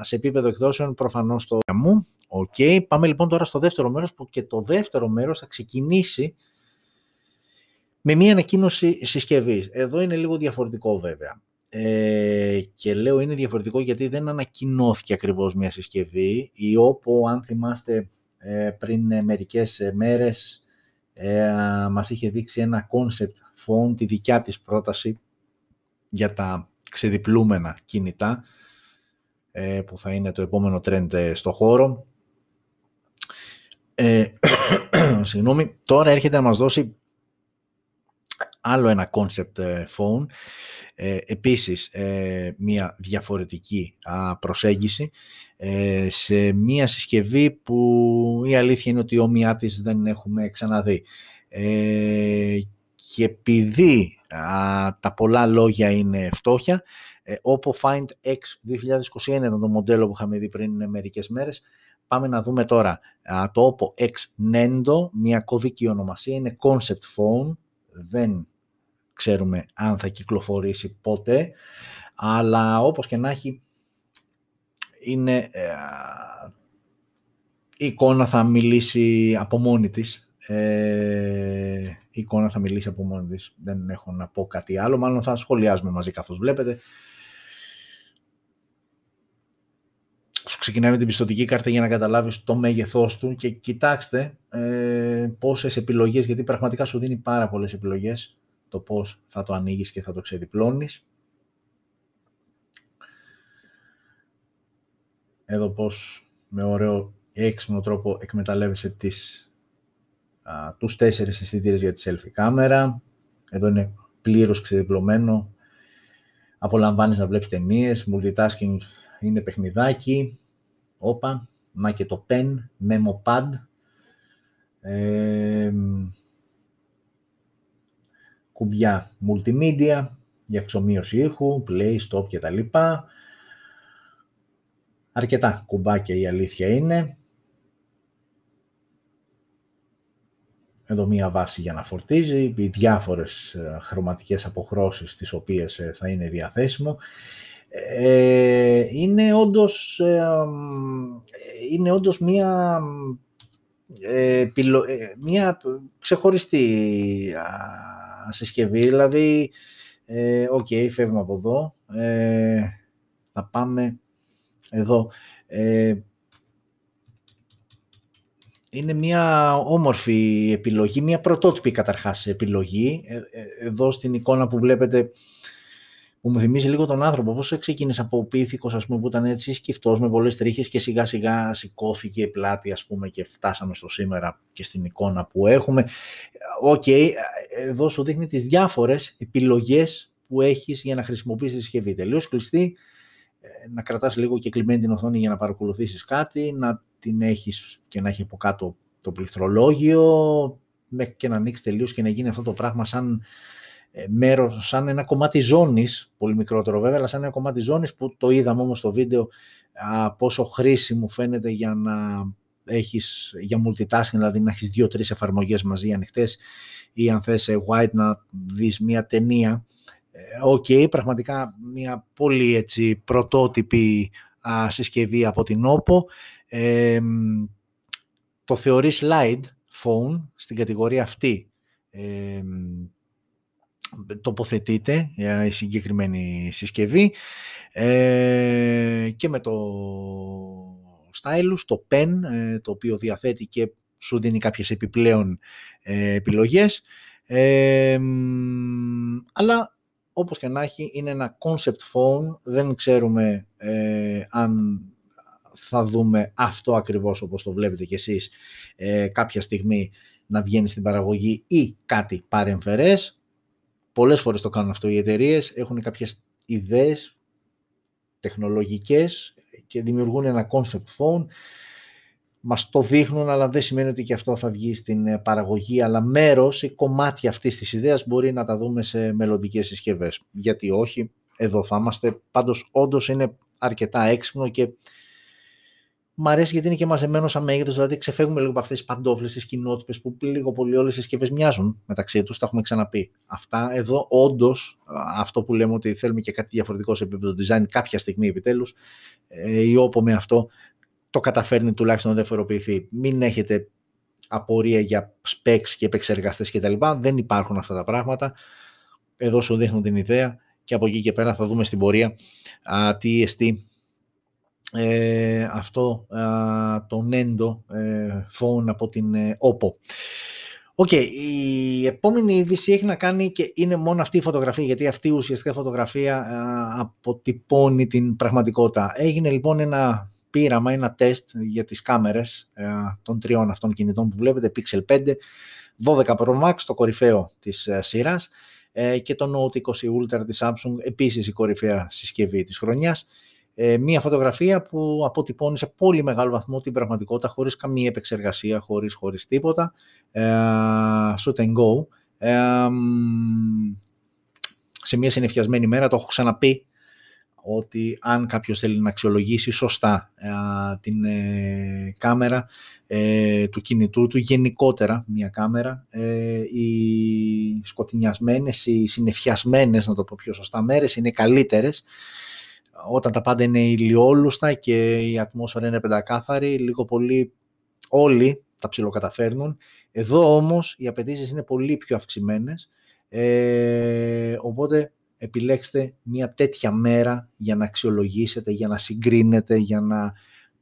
Σε επίπεδο εκδόσεων προφανώς το μου. Οκ, πάμε λοιπόν τώρα στο δεύτερο μέρος που και το δεύτερο μέρος θα ξεκινήσει με μία ανακοίνωση συσκευής. Εδώ είναι λίγο διαφορετικό βέβαια. Ε, και λέω είναι διαφορετικό γιατί δεν ανακοινώθηκε ακριβώς μια συσκευή. Η OPPO, αν θυμάστε, ε, πριν μερικές μέρες ε, μας είχε δείξει ένα concept phone, τη δικιά της πρόταση για τα ξεδιπλούμενα κινητά ε, που θα είναι το επόμενο trend στο χώρο. Ε, συγγνώμη, τώρα έρχεται να μας δώσει άλλο ένα concept ε, phone, ε, επίσης ε, μια διαφορετική προσέγγιση σε μια συσκευή που η αλήθεια είναι ότι η όμοιά της δεν έχουμε ξαναδεί. και επειδή τα πολλά λόγια είναι φτώχεια, Oppo Find X 2021 ήταν το μοντέλο που είχαμε δει πριν μερικές μέρες, Πάμε να δούμε τώρα το Oppo X Nendo, μια κωδική ονομασία, είναι concept phone, δεν ξέρουμε αν θα κυκλοφορήσει πότε, αλλά όπως και να έχει, είναι, ε, η εικόνα θα μιλήσει από μόνη της. Ε, η εικόνα θα μιλήσει από μόνη της. Δεν έχω να πω κάτι άλλο, μάλλον θα σχολιάζουμε μαζί καθώς βλέπετε. Σου ξεκινάει με την πιστοτική κάρτα για να καταλάβεις το μέγεθός του και κοιτάξτε ε, πόσες επιλογές, γιατί πραγματικά σου δίνει πάρα πολλές επιλογές το πώς θα το ανοίγεις και θα το ξεδιπλώνεις. Εδώ πώς με ωραίο έξυπνο τρόπο εκμεταλλεύεσαι τις, α, τους τέσσερις αισθητήρες για τη selfie κάμερα. Εδώ είναι πλήρως ξεδιπλωμένο. Απολαμβάνεις να βλέπεις ταινίες. Multitasking είναι παιχνιδάκι. Όπα. Να και το pen. Memo pad. Ε, κουμπιά multimedia για εξομοίωση ήχου, play, stop κτλ. Αρκετά κουμπάκια η αλήθεια είναι. Εδώ μία βάση για να φορτίζει, οι διάφορες ε, χρωματικές αποχρώσεις τις οποίες ε, θα είναι διαθέσιμο. Ε, είναι όντως, είναι όντως μία, μία ξεχωριστή συσκευή, δηλαδή, ε, OK, okay, φεύγουμε από εδώ, ε, θα πάμε εδώ. Ε, είναι μια όμορφη επιλογή, μια πρωτότυπη καταρχάς επιλογή. Ε, εδώ στην εικόνα που βλέπετε που μου θυμίζει λίγο τον άνθρωπο. Πώς ξεκίνησε από πίθηκος, ας πούμε, που ήταν έτσι σκυφτός με πολλές τρίχες και σιγά σιγά σηκώθηκε η πλάτη, ας πούμε, και φτάσαμε στο σήμερα και στην εικόνα που έχουμε. OK, okay, εδώ σου δείχνει τις διάφορες επιλογές που έχεις για να χρησιμοποιήσεις τη συσκευή. Τελείως κλειστή, ε, να κρατάς λίγο και κλειμένη την οθόνη για να παρακολουθήσεις κάτι, να την έχεις και να έχει από κάτω το πληκτρολόγιο, μέχρι και να ανοίξεις τελείως και να γίνει αυτό το πράγμα σαν ε, μέρος, σαν ένα κομμάτι ζώνης, πολύ μικρότερο βέβαια, αλλά σαν ένα κομμάτι ζώνης που το είδαμε όμως στο βίντεο α, πόσο χρήσιμο φαίνεται για να έχεις για multitasking, δηλαδή να έχεις δύο-τρεις εφαρμογές μαζί ανοιχτές ή αν θες σε white να δεις μια ταινία. Ε, OK, okay, πραγματικά μια πολύ έτσι πρωτότυπη α, συσκευή από την OPPO. Ε, το θεωρείς slide phone στην κατηγορία αυτή. Ε, τοποθετείται η συγκεκριμένη συσκευή ε, και με το stylus, το pen, ε, το οποίο διαθέτει και σου δίνει κάποιες επιπλέον ε, επιλογές. αλλά όπως και να έχει είναι ένα concept phone, δεν ξέρουμε αν θα δούμε αυτό ακριβώς όπως το βλέπετε κι εσείς κάποια στιγμή να βγαίνει στην παραγωγή ή κάτι παρεμφερές Πολλές φορές το κάνουν αυτό οι εταιρείες, έχουν κάποιες ιδέες τεχνολογικές και δημιουργούν ένα concept phone. Μας το δείχνουν, αλλά δεν σημαίνει ότι και αυτό θα βγει στην ε, παραγωγή, αλλά μέρος ή κομμάτι αυτής της ιδέας μπορεί να τα δούμε σε μελλοντικές συσκευές. Γιατί όχι, εδώ θα είμαστε. Πάντως, όντως είναι αρκετά έξυπνο και Μ' αρέσει γιατί είναι και μαζεμένος σαν μέγεθο, δηλαδή ξεφεύγουμε λίγο από αυτές τις παντόφλες, τις κοινότυπε που λίγο πολύ όλες οι συσκευές μοιάζουν μεταξύ τους. Τα έχουμε ξαναπεί. Αυτά εδώ, όντως, αυτό που λέμε ότι θέλουμε και κάτι διαφορετικό σε επίπεδο design κάποια στιγμή επιτέλους, ε, η OPPO με αυτό το καταφέρνει τουλάχιστον να διαφοροποιηθεί. Μην έχετε απορία για specs και επεξεργαστές κτλ. Δεν υπάρχουν αυτά τα πράγματα. Εδώ σου δείχνω την ιδέα και από εκεί και πέρα θα δούμε στην πορεία α, τι εστί ε, αυτό α, το Nendo ε, phone από την ε, Oppo. OK, okay, η επόμενη είδηση έχει να κάνει και είναι μόνο αυτή η φωτογραφία, γιατί αυτή η ουσιαστικά φωτογραφία α, αποτυπώνει την πραγματικότητα. Έγινε λοιπόν ένα πείραμα, ένα τεστ για τις κάμερες α, των τριών αυτών κινητών που βλέπετε, Pixel 5, 12 Pro Max, το κορυφαίο της α, σειράς, ε, και το Note 20 Ultra της Samsung, επίσης η κορυφαία συσκευή της χρονιάς. Ε, μία φωτογραφία που αποτυπώνει σε πολύ μεγάλο βαθμό την πραγματικότητα χωρίς καμία επεξεργασία, χωρίς, χωρίς τίποτα. Ε, shoot and go. Ε, σε μια συνεφιασμένη μέρα, το έχω ξαναπεί, ότι αν κάποιος θέλει να αξιολογήσει σωστά την ε, κάμερα ε, του κινητού του, γενικότερα μια κάμερα, ε, οι σκοτεινιασμένες, οι συνεφιασμένες, να το πω πιο σωστά, μέρες είναι καλύτερες όταν τα πάντα είναι ηλιόλουστα και η ατμόσφαιρα είναι πεντακάθαρη, λίγο πολύ όλοι τα ψιλοκαταφέρνουν. Εδώ όμως οι απαιτήσεις είναι πολύ πιο αυξημένες, ε, οπότε επιλέξτε μια τέτοια μέρα για να αξιολογήσετε, για να συγκρίνετε, για να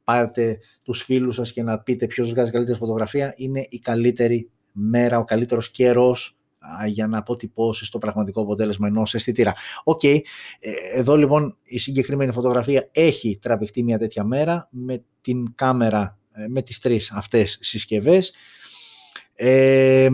πάρετε τους φίλους σας και να πείτε ποιος βγάζει καλύτερη φωτογραφία. Είναι η καλύτερη μέρα, ο καλύτερος καιρός για να αποτυπώσει το πραγματικό αποτέλεσμα ενός αισθητήρα. OK, okay. Ε, εδώ λοιπόν η συγκεκριμένη φωτογραφία έχει τραβηχτεί μια τέτοια μέρα με την κάμερα, ε, με τις τρεις αυτές συσκευές. Ε,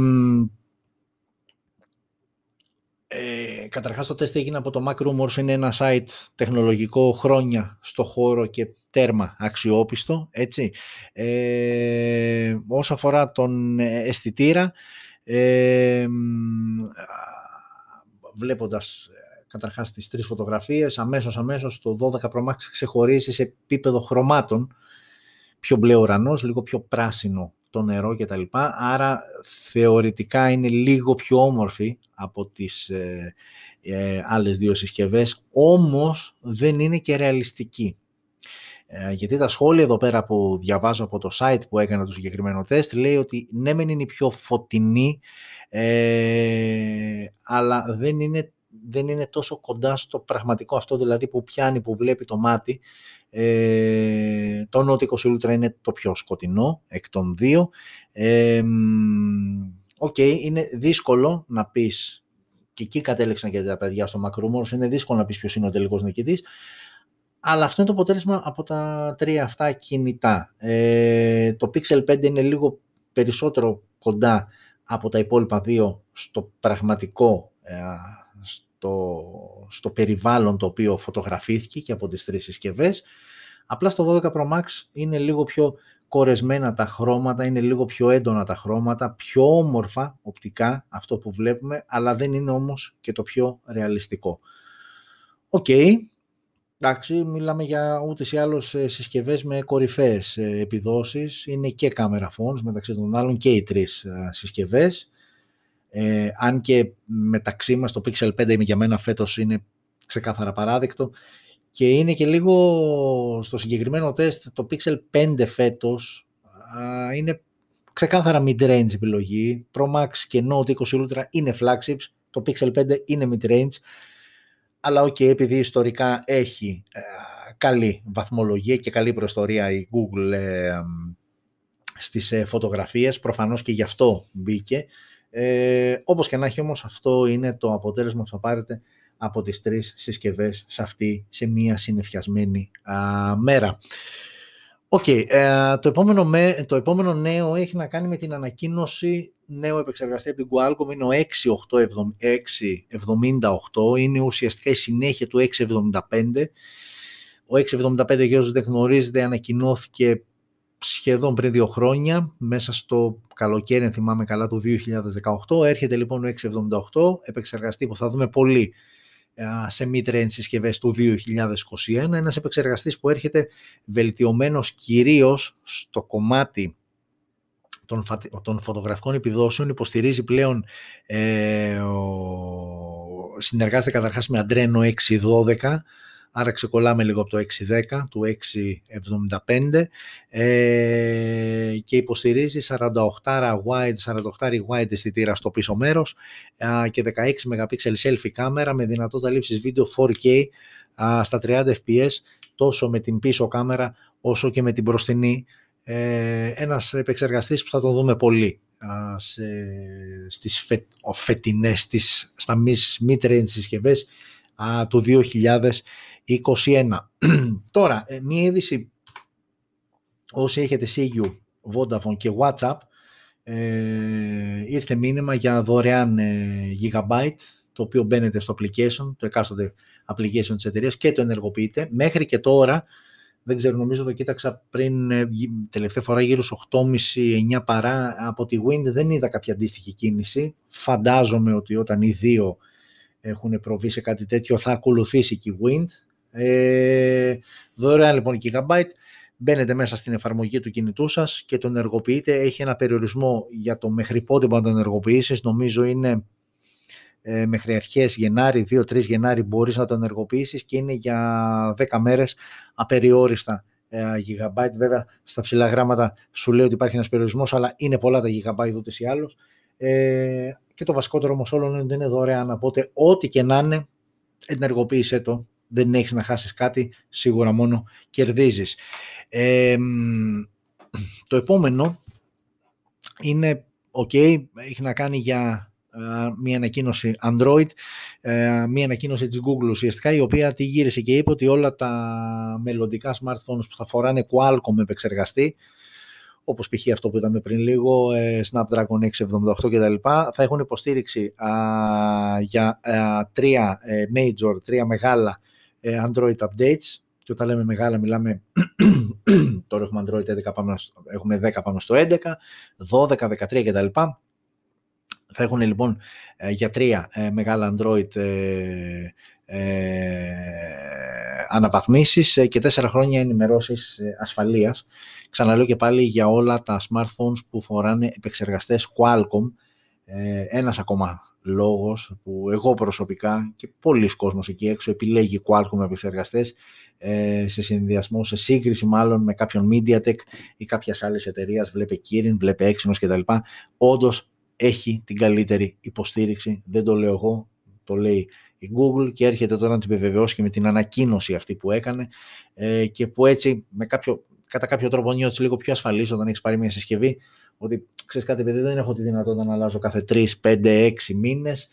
ε, καταρχάς το τεστ έγινε από το Mac Rumors, είναι ένα site τεχνολογικό χρόνια στο χώρο και τέρμα αξιόπιστο, έτσι. Ε, όσο αφορά τον αισθητήρα, ε, βλέποντας καταρχάς τις τρεις φωτογραφίες, αμέσως αμέσως το 12 Pro Max ξεχωρίζει σε επίπεδο χρωμάτων, πιο μπλε ουρανός, λίγο πιο πράσινο το νερό κτλ. Άρα θεωρητικά είναι λίγο πιο όμορφη από τις ε, ε, άλλες δύο συσκευές, όμως δεν είναι και ρεαλιστική. Ε, γιατί τα σχόλια εδώ πέρα που διαβάζω από το site που έκανα το συγκεκριμένο τεστ λέει ότι ναι μεν είναι η πιο φωτεινή ε, αλλά δεν είναι, δεν είναι τόσο κοντά στο πραγματικό αυτό δηλαδή που πιάνει, που βλέπει το μάτι. Ε, το Note 20 Ultra είναι το πιο σκοτεινό εκ των δύο. Ε, Οκ, είναι δύσκολο να πεις και εκεί κατέληξαν και τα παιδιά στο Macrumors, είναι δύσκολο να πεις ποιος είναι ο τελικός νικητής, αλλά αυτό είναι το αποτέλεσμα από τα τρία αυτά κινητά. Ε, το Pixel 5 είναι λίγο περισσότερο κοντά από τα υπόλοιπα δύο στο πραγματικό, ε, στο, στο περιβάλλον το οποίο φωτογραφήθηκε και από τις τρεις συσκευές. Απλά στο 12 Pro Max είναι λίγο πιο κορεσμένα τα χρώματα, είναι λίγο πιο έντονα τα χρώματα, πιο όμορφα οπτικά αυτό που βλέπουμε, αλλά δεν είναι όμως και το πιο ρεαλιστικό. Οκ, Εντάξει, μιλάμε για ούτως ή άλλως ε, συσκευές με κορυφαίες ε, επιδόσεις. Είναι και camera phones μεταξύ των άλλων και οι τρεις ε, συσκευές. Ε, αν και μεταξύ μας το Pixel 5 για μένα φέτος είναι ξεκάθαρα παράδεκτο και είναι και λίγο στο συγκεκριμένο τεστ το Pixel 5 φέτος είναι ξεκάθαρα mid-range επιλογή. Pro Max και Note 20 Ultra είναι flagships, το Pixel 5 είναι mid-range αλλά OK, okay, επειδή ιστορικά έχει ε, καλή βαθμολογία και καλή προϊστορία η Google ε, στις ε, φωτογραφίες, προφανώς και γι' αυτό μπήκε. Ε, όπως και να έχει όμως αυτό είναι το αποτέλεσμα που θα πάρετε από τις τρεις συσκευές σε αυτή, σε μία συννεφιασμένη μέρα. OK, okay, ε, το, επόμενο με, το επόμενο νέο έχει να κάνει με την ανακοίνωση νέου επεξεργαστή από την Qualcomm, είναι ο 678, είναι ουσιαστικά η συνέχεια του 675. Ο 675, για όσους δεν γνωρίζετε, ανακοινώθηκε σχεδόν πριν δύο χρόνια, μέσα στο καλοκαίρι, θυμάμαι καλά, του 2018. Έρχεται λοιπόν ο 678, επεξεργαστή που θα δούμε πολύ σε mid-range συσκευές του 2021. Ένας επεξεργαστής που έρχεται βελτιωμένος κυρίως στο κομμάτι των, των φωτογραφικών επιδόσεων, υποστηρίζει πλέον, ε, ο, συνεργάζεται καταρχάς με Adreno 612, άρα ξεκολλάμε λίγο από το 610 του 675 ε, και υποστηρίζει 48 wide, 48 wide αισθητήρα στο πίσω μέρος και 16 MP selfie κάμερα με δυνατότητα λήψης βίντεο 4K στα 30 fps τόσο με την πίσω κάμερα όσο και με την μπροστινή. Ε, ένας επεξεργαστής που θα το δούμε πολύ σε, στις φε, φετινές, στις, στα mid-range συσκευές του 2021. Τώρα, ε, μία είδηση όσοι έχετε CU, Vodafone και WhatsApp ε, ήρθε μήνυμα για δωρεάν ε, gigabyte το οποίο μπαίνετε στο application, το εκάστοτε application της εταιρείας και το ενεργοποιείτε. Μέχρι και τώρα, δεν ξέρω, νομίζω το κοίταξα πριν ε, τελευταία φορά γύρω στους 8.30-9 παρά από τη Wind, δεν είδα κάποια αντίστοιχη κίνηση. Φαντάζομαι ότι όταν οι δύο έχουν προβεί σε κάτι τέτοιο θα ακολουθήσει και η Wind. Ε, δωρεάν λοιπόν Gigabyte. Μπαίνετε μέσα στην εφαρμογή του κινητού σας και τον ενεργοποιείτε. Έχει ένα περιορισμό για το μέχρι πότε μπορεί να τον ενεργοποιήσεις. Νομίζω είναι ε, μέχρι αρχές Γενάρη, 2-3 Γενάρη μπορείς να τον ενεργοποιήσεις και είναι για 10 μέρες απεριόριστα ε, gigabyte. Βέβαια στα ψηλά γράμματα σου λέει ότι υπάρχει ένας περιορισμός, αλλά είναι πολλά τα gigabyte ούτως ή άλλως. Ε, και το βασικότερο όμως όλων είναι ότι είναι δωρεάν, οπότε ό,τι και να είναι ενεργοποίησέ το δεν έχεις να χάσεις κάτι, σίγουρα μόνο κερδίζεις. το επόμενο είναι, ok, έχει να κάνει για μία ανακοίνωση Android, ε, μία ανακοίνωση της Google ουσιαστικά, η οποία τη γύρισε και είπε ότι όλα τα μελλοντικά smartphones που θα φοράνε Qualcomm επεξεργαστή, όπως π.χ. αυτό που είδαμε πριν λίγο, ε, Snapdragon 678 κτλ. θα έχουν υποστήριξη για τρία ε, major, τρία μεγάλα ε, Android updates και όταν λέμε μεγάλα μιλάμε τώρα έχουμε Android 11 πάμε στο, έχουμε 10 πάμε στο 11 12, 13 κτλ θα έχουν λοιπόν ε, για τρία ε, μεγάλα Android ε, ε, αναβαθμίσεις και τέσσερα χρόνια ενημερώσεις ασφαλείας. Ξαναλέω και πάλι για όλα τα smartphones που φοράνε επεξεργαστές Qualcomm. Ένας ακόμα λόγος που εγώ προσωπικά και πολλοί κόσμος εκεί έξω επιλέγει Qualcomm επεξεργαστές ε, σε συνδυασμό, σε σύγκριση μάλλον με κάποιον MediaTek ή κάποιας άλλης εταιρείας, βλέπε Kirin, βλέπε Exynos κτλ. Όντως έχει την καλύτερη υποστήριξη, δεν το λέω εγώ, το λέει η Google και έρχεται τώρα να την επιβεβαιώσει και με την ανακοίνωση αυτή που έκανε ε, και που έτσι με κάποιο, κατά κάποιο τρόπο νιώθεις λίγο πιο ασφαλής όταν έχεις πάρει μια συσκευή ότι ξέρεις κάτι παιδί δεν έχω τη δυνατότητα να αλλάζω κάθε 3, 5, 6 μήνες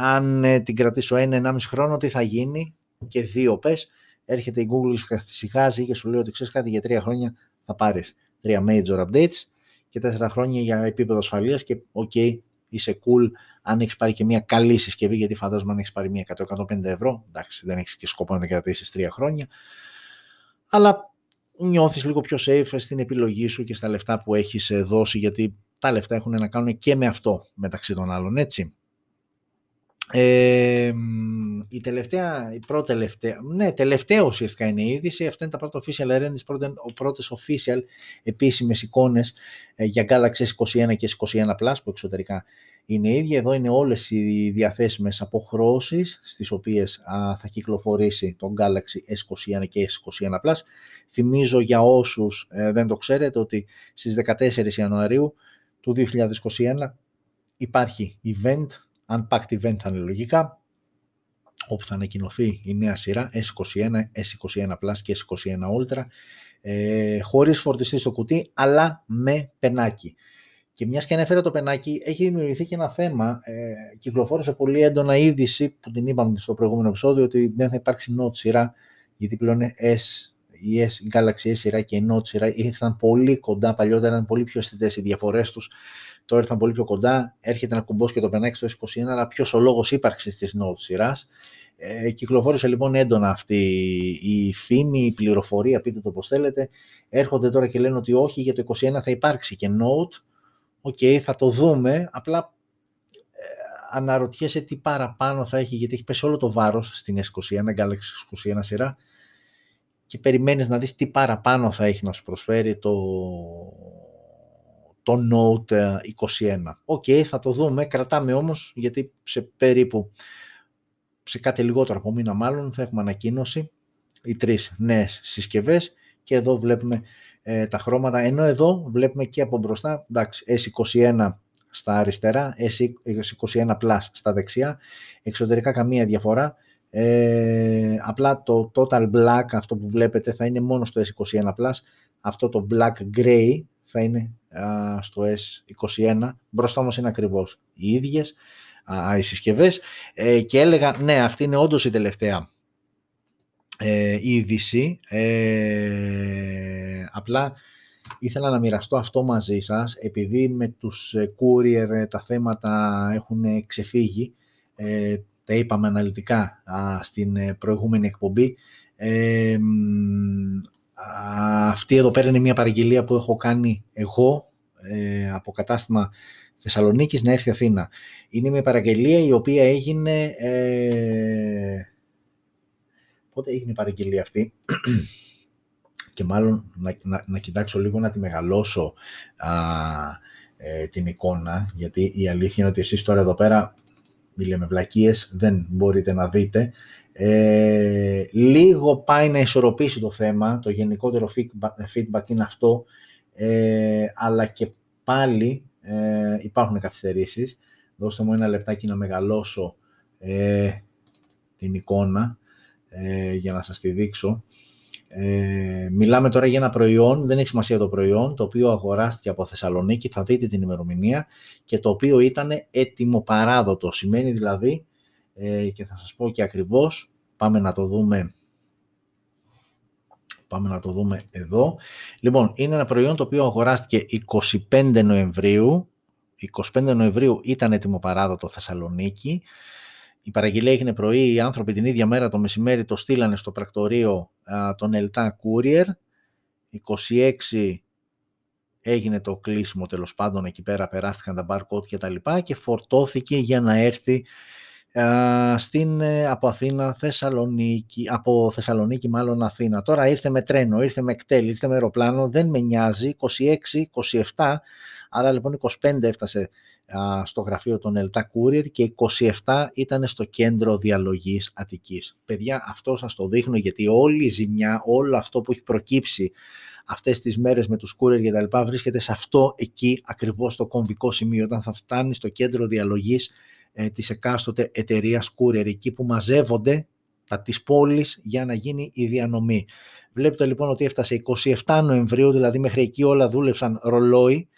αν ε, την κρατήσω ένα, 1,5 χρόνο τι θα γίνει; Και δύο πες έρχεται η Google και καθησυχάζει και σου λέει ότι ξέρεις κάτι για τρία χρόνια θα πάρεις τρία major updates και τέσσερα χρόνια για επίπεδο ασφαλείας και OK, okay, είσαι cool αν έχεις πάρει και μια καλή συσκευή, γιατί φαντάζομαι αν έχεις πάρει μια 100-150 ευρώ, εντάξει, δεν έχεις και σκοπό να την κρατήσεις τρία χρόνια. Αλλά νιώθεις λίγο πιο safe στην επιλογή σου και στα λεφτά που έχεις δώσει, γιατί τα λεφτά έχουν να κάνουν και με αυτό μεταξύ των άλλων, έτσι. Ε, η τελευταία, η πρώτη τελευταία, ναι, τελευταία ουσιαστικά είναι η είδηση. Αυτά είναι τα πρώτα official errands, οι πρώτες official επίσημες εικόνες ε, για Galaxy S21 και S21 Plus που εξωτερικά είναι ίδια. Εδώ είναι όλες οι διαθέσιμες αποχρώσεις στις οποίες θα κυκλοφορήσει το Galaxy S21 και S21 Plus. Θυμίζω για όσους ε, δεν το ξέρετε ότι στις 14 Ιανουαρίου του 2021 υπάρχει event Unpacked event θα είναι λογικά, όπου θα ανακοινωθεί η νέα σειρά S21, S21 Plus και S21 Ultra, ε, χωρίς φορτιστή στο κουτί, αλλά με πενάκι. Και μιας και ανέφερε το πενάκι, έχει δημιουργηθεί και ένα θέμα. Ε, κυκλοφόρησε πολύ έντονα είδηση που την είπαμε στο προηγούμενο επεισόδιο ότι δεν θα υπάρξει Note σειρά, γιατί πλέον S, η S, Galaxy S σειρά και η Note σειρά ήρθαν πολύ κοντά. Παλιότερα ήταν πολύ πιο αισθητές οι διαφορές τους τώρα ήρθαν πολύ πιο κοντά, έρχεται να κουμπώσει και το πενάκι στο S21, αλλά ποιος ο λόγος ύπαρξης της Note σειράς. Ε, κυκλοφόρησε λοιπόν έντονα αυτή η φήμη, η πληροφορία, πείτε το πώς θέλετε. Έρχονται τώρα και λένε ότι όχι, για το 21 θα υπάρξει και Note. OK, okay, θα το δούμε, απλά ε, αναρωτιέσαι τι παραπάνω θα έχει, γιατί έχει πέσει όλο το βάρος στην S21, Galaxy S21 σειρά, και περιμένεις να δεις τι παραπάνω θα έχει να σου προσφέρει το, το Note 21. OK, okay, θα το δούμε, κρατάμε όμως, γιατί σε περίπου, σε κάτι λιγότερο από μήνα μάλλον, θα έχουμε ανακοίνωση, οι τρεις νέες συσκευές και εδώ βλέπουμε ε, τα χρώματα, ενώ εδώ βλέπουμε και από μπροστά, εντάξει, S21 στα αριστερά, S21 Plus στα δεξιά, εξωτερικά καμία διαφορά, ε, απλά το Total Black, αυτό που βλέπετε, θα είναι μόνο στο S21 Plus, αυτό το Black Gray θα είναι α, στο S21, μπροστά όμως είναι ακριβώς οι ίδιες α, οι συσκευές. Ε, και έλεγα, ναι, αυτή είναι όντως η τελευταία ε, είδηση, ε, απλά ήθελα να μοιραστώ αυτό μαζί σας, επειδή με τους ε, courier ε, τα θέματα έχουν ξεφύγει, ε, τα είπαμε αναλυτικά στην προηγούμενη εκπομπή. Ε, αυτή εδώ πέρα είναι μια παραγγελία που έχω κάνει εγώ από κατάστημα Θεσσαλονίκης να έρθει Αθήνα. Είναι μια παραγγελία η οποία έγινε... πότε έγινε η παραγγελία αυτή; Και μάλλον να, να, να κοιτάξω λίγο να τη μεγαλώσω α, ε, την εικόνα, γιατί η αλήθεια είναι ότι εσείς τώρα εδώ πέρα, μιλάμε βλακίες, δεν μπορείτε να δείτε. Ε, λίγο πάει να ισορροπήσει το θέμα, το γενικότερο feedback είναι αυτό, ε, αλλά και πάλι ε, υπάρχουν καθυστερήσεις. Δώστε μου ένα λεπτάκι να μεγαλώσω ε, την εικόνα ε, για να σας τη δείξω. Ε, μιλάμε τώρα για ένα προϊόν, δεν έχει σημασία το προϊόν, το οποίο αγοράστηκε από Θεσσαλονίκη, θα δείτε την ημερομηνία και το οποίο ήταν έτοιμο παράδοτο. Σημαίνει δηλαδή, ε, και θα σας πω και ακριβώς, πάμε να το δούμε Πάμε να το δούμε εδώ. Λοιπόν, είναι ένα προϊόν το οποίο αγοράστηκε 25 Νοεμβρίου. 25 Νοεμβρίου ήταν έτοιμο παράδοτο Θεσσαλονίκη. Η παραγγελία έγινε πρωί, οι άνθρωποι την ίδια μέρα το μεσημέρι το στείλανε στο πρακτορείο α, τον Ελτά Courier. 26 έγινε το κλείσιμο τέλος πάντων εκεί πέρα, περάστηκαν τα barcode και τα λοιπά και φορτώθηκε για να έρθει στην, ε, από Αθήνα, Θεσσαλονίκη, από Θεσσαλονίκη μάλλον Αθήνα. Τώρα ήρθε με τρένο, ήρθε με κτέλ, ήρθε με αεροπλάνο, δεν με νοιάζει, 26, 27, άρα λοιπόν 25 έφτασε στο γραφείο των Ελτά Courier και 27 ήταν στο κέντρο διαλογής Αττικής. Παιδιά, αυτό σας το δείχνω γιατί όλη η ζημιά, όλο αυτό που έχει προκύψει αυτές τις μέρες με τους courier και τα λοιπά βρίσκεται σε αυτό εκεί ακριβώς το κομβικό σημείο όταν θα φτάνει στο κέντρο διαλογής ε, της εκάστοτε εταιρείας courier εκεί που μαζεύονται τα της πόλης για να γίνει η διανομή. Βλέπετε λοιπόν ότι έφτασε 27 Νοεμβρίου, δηλαδή μέχρι εκεί όλα δούλεψαν ρολόι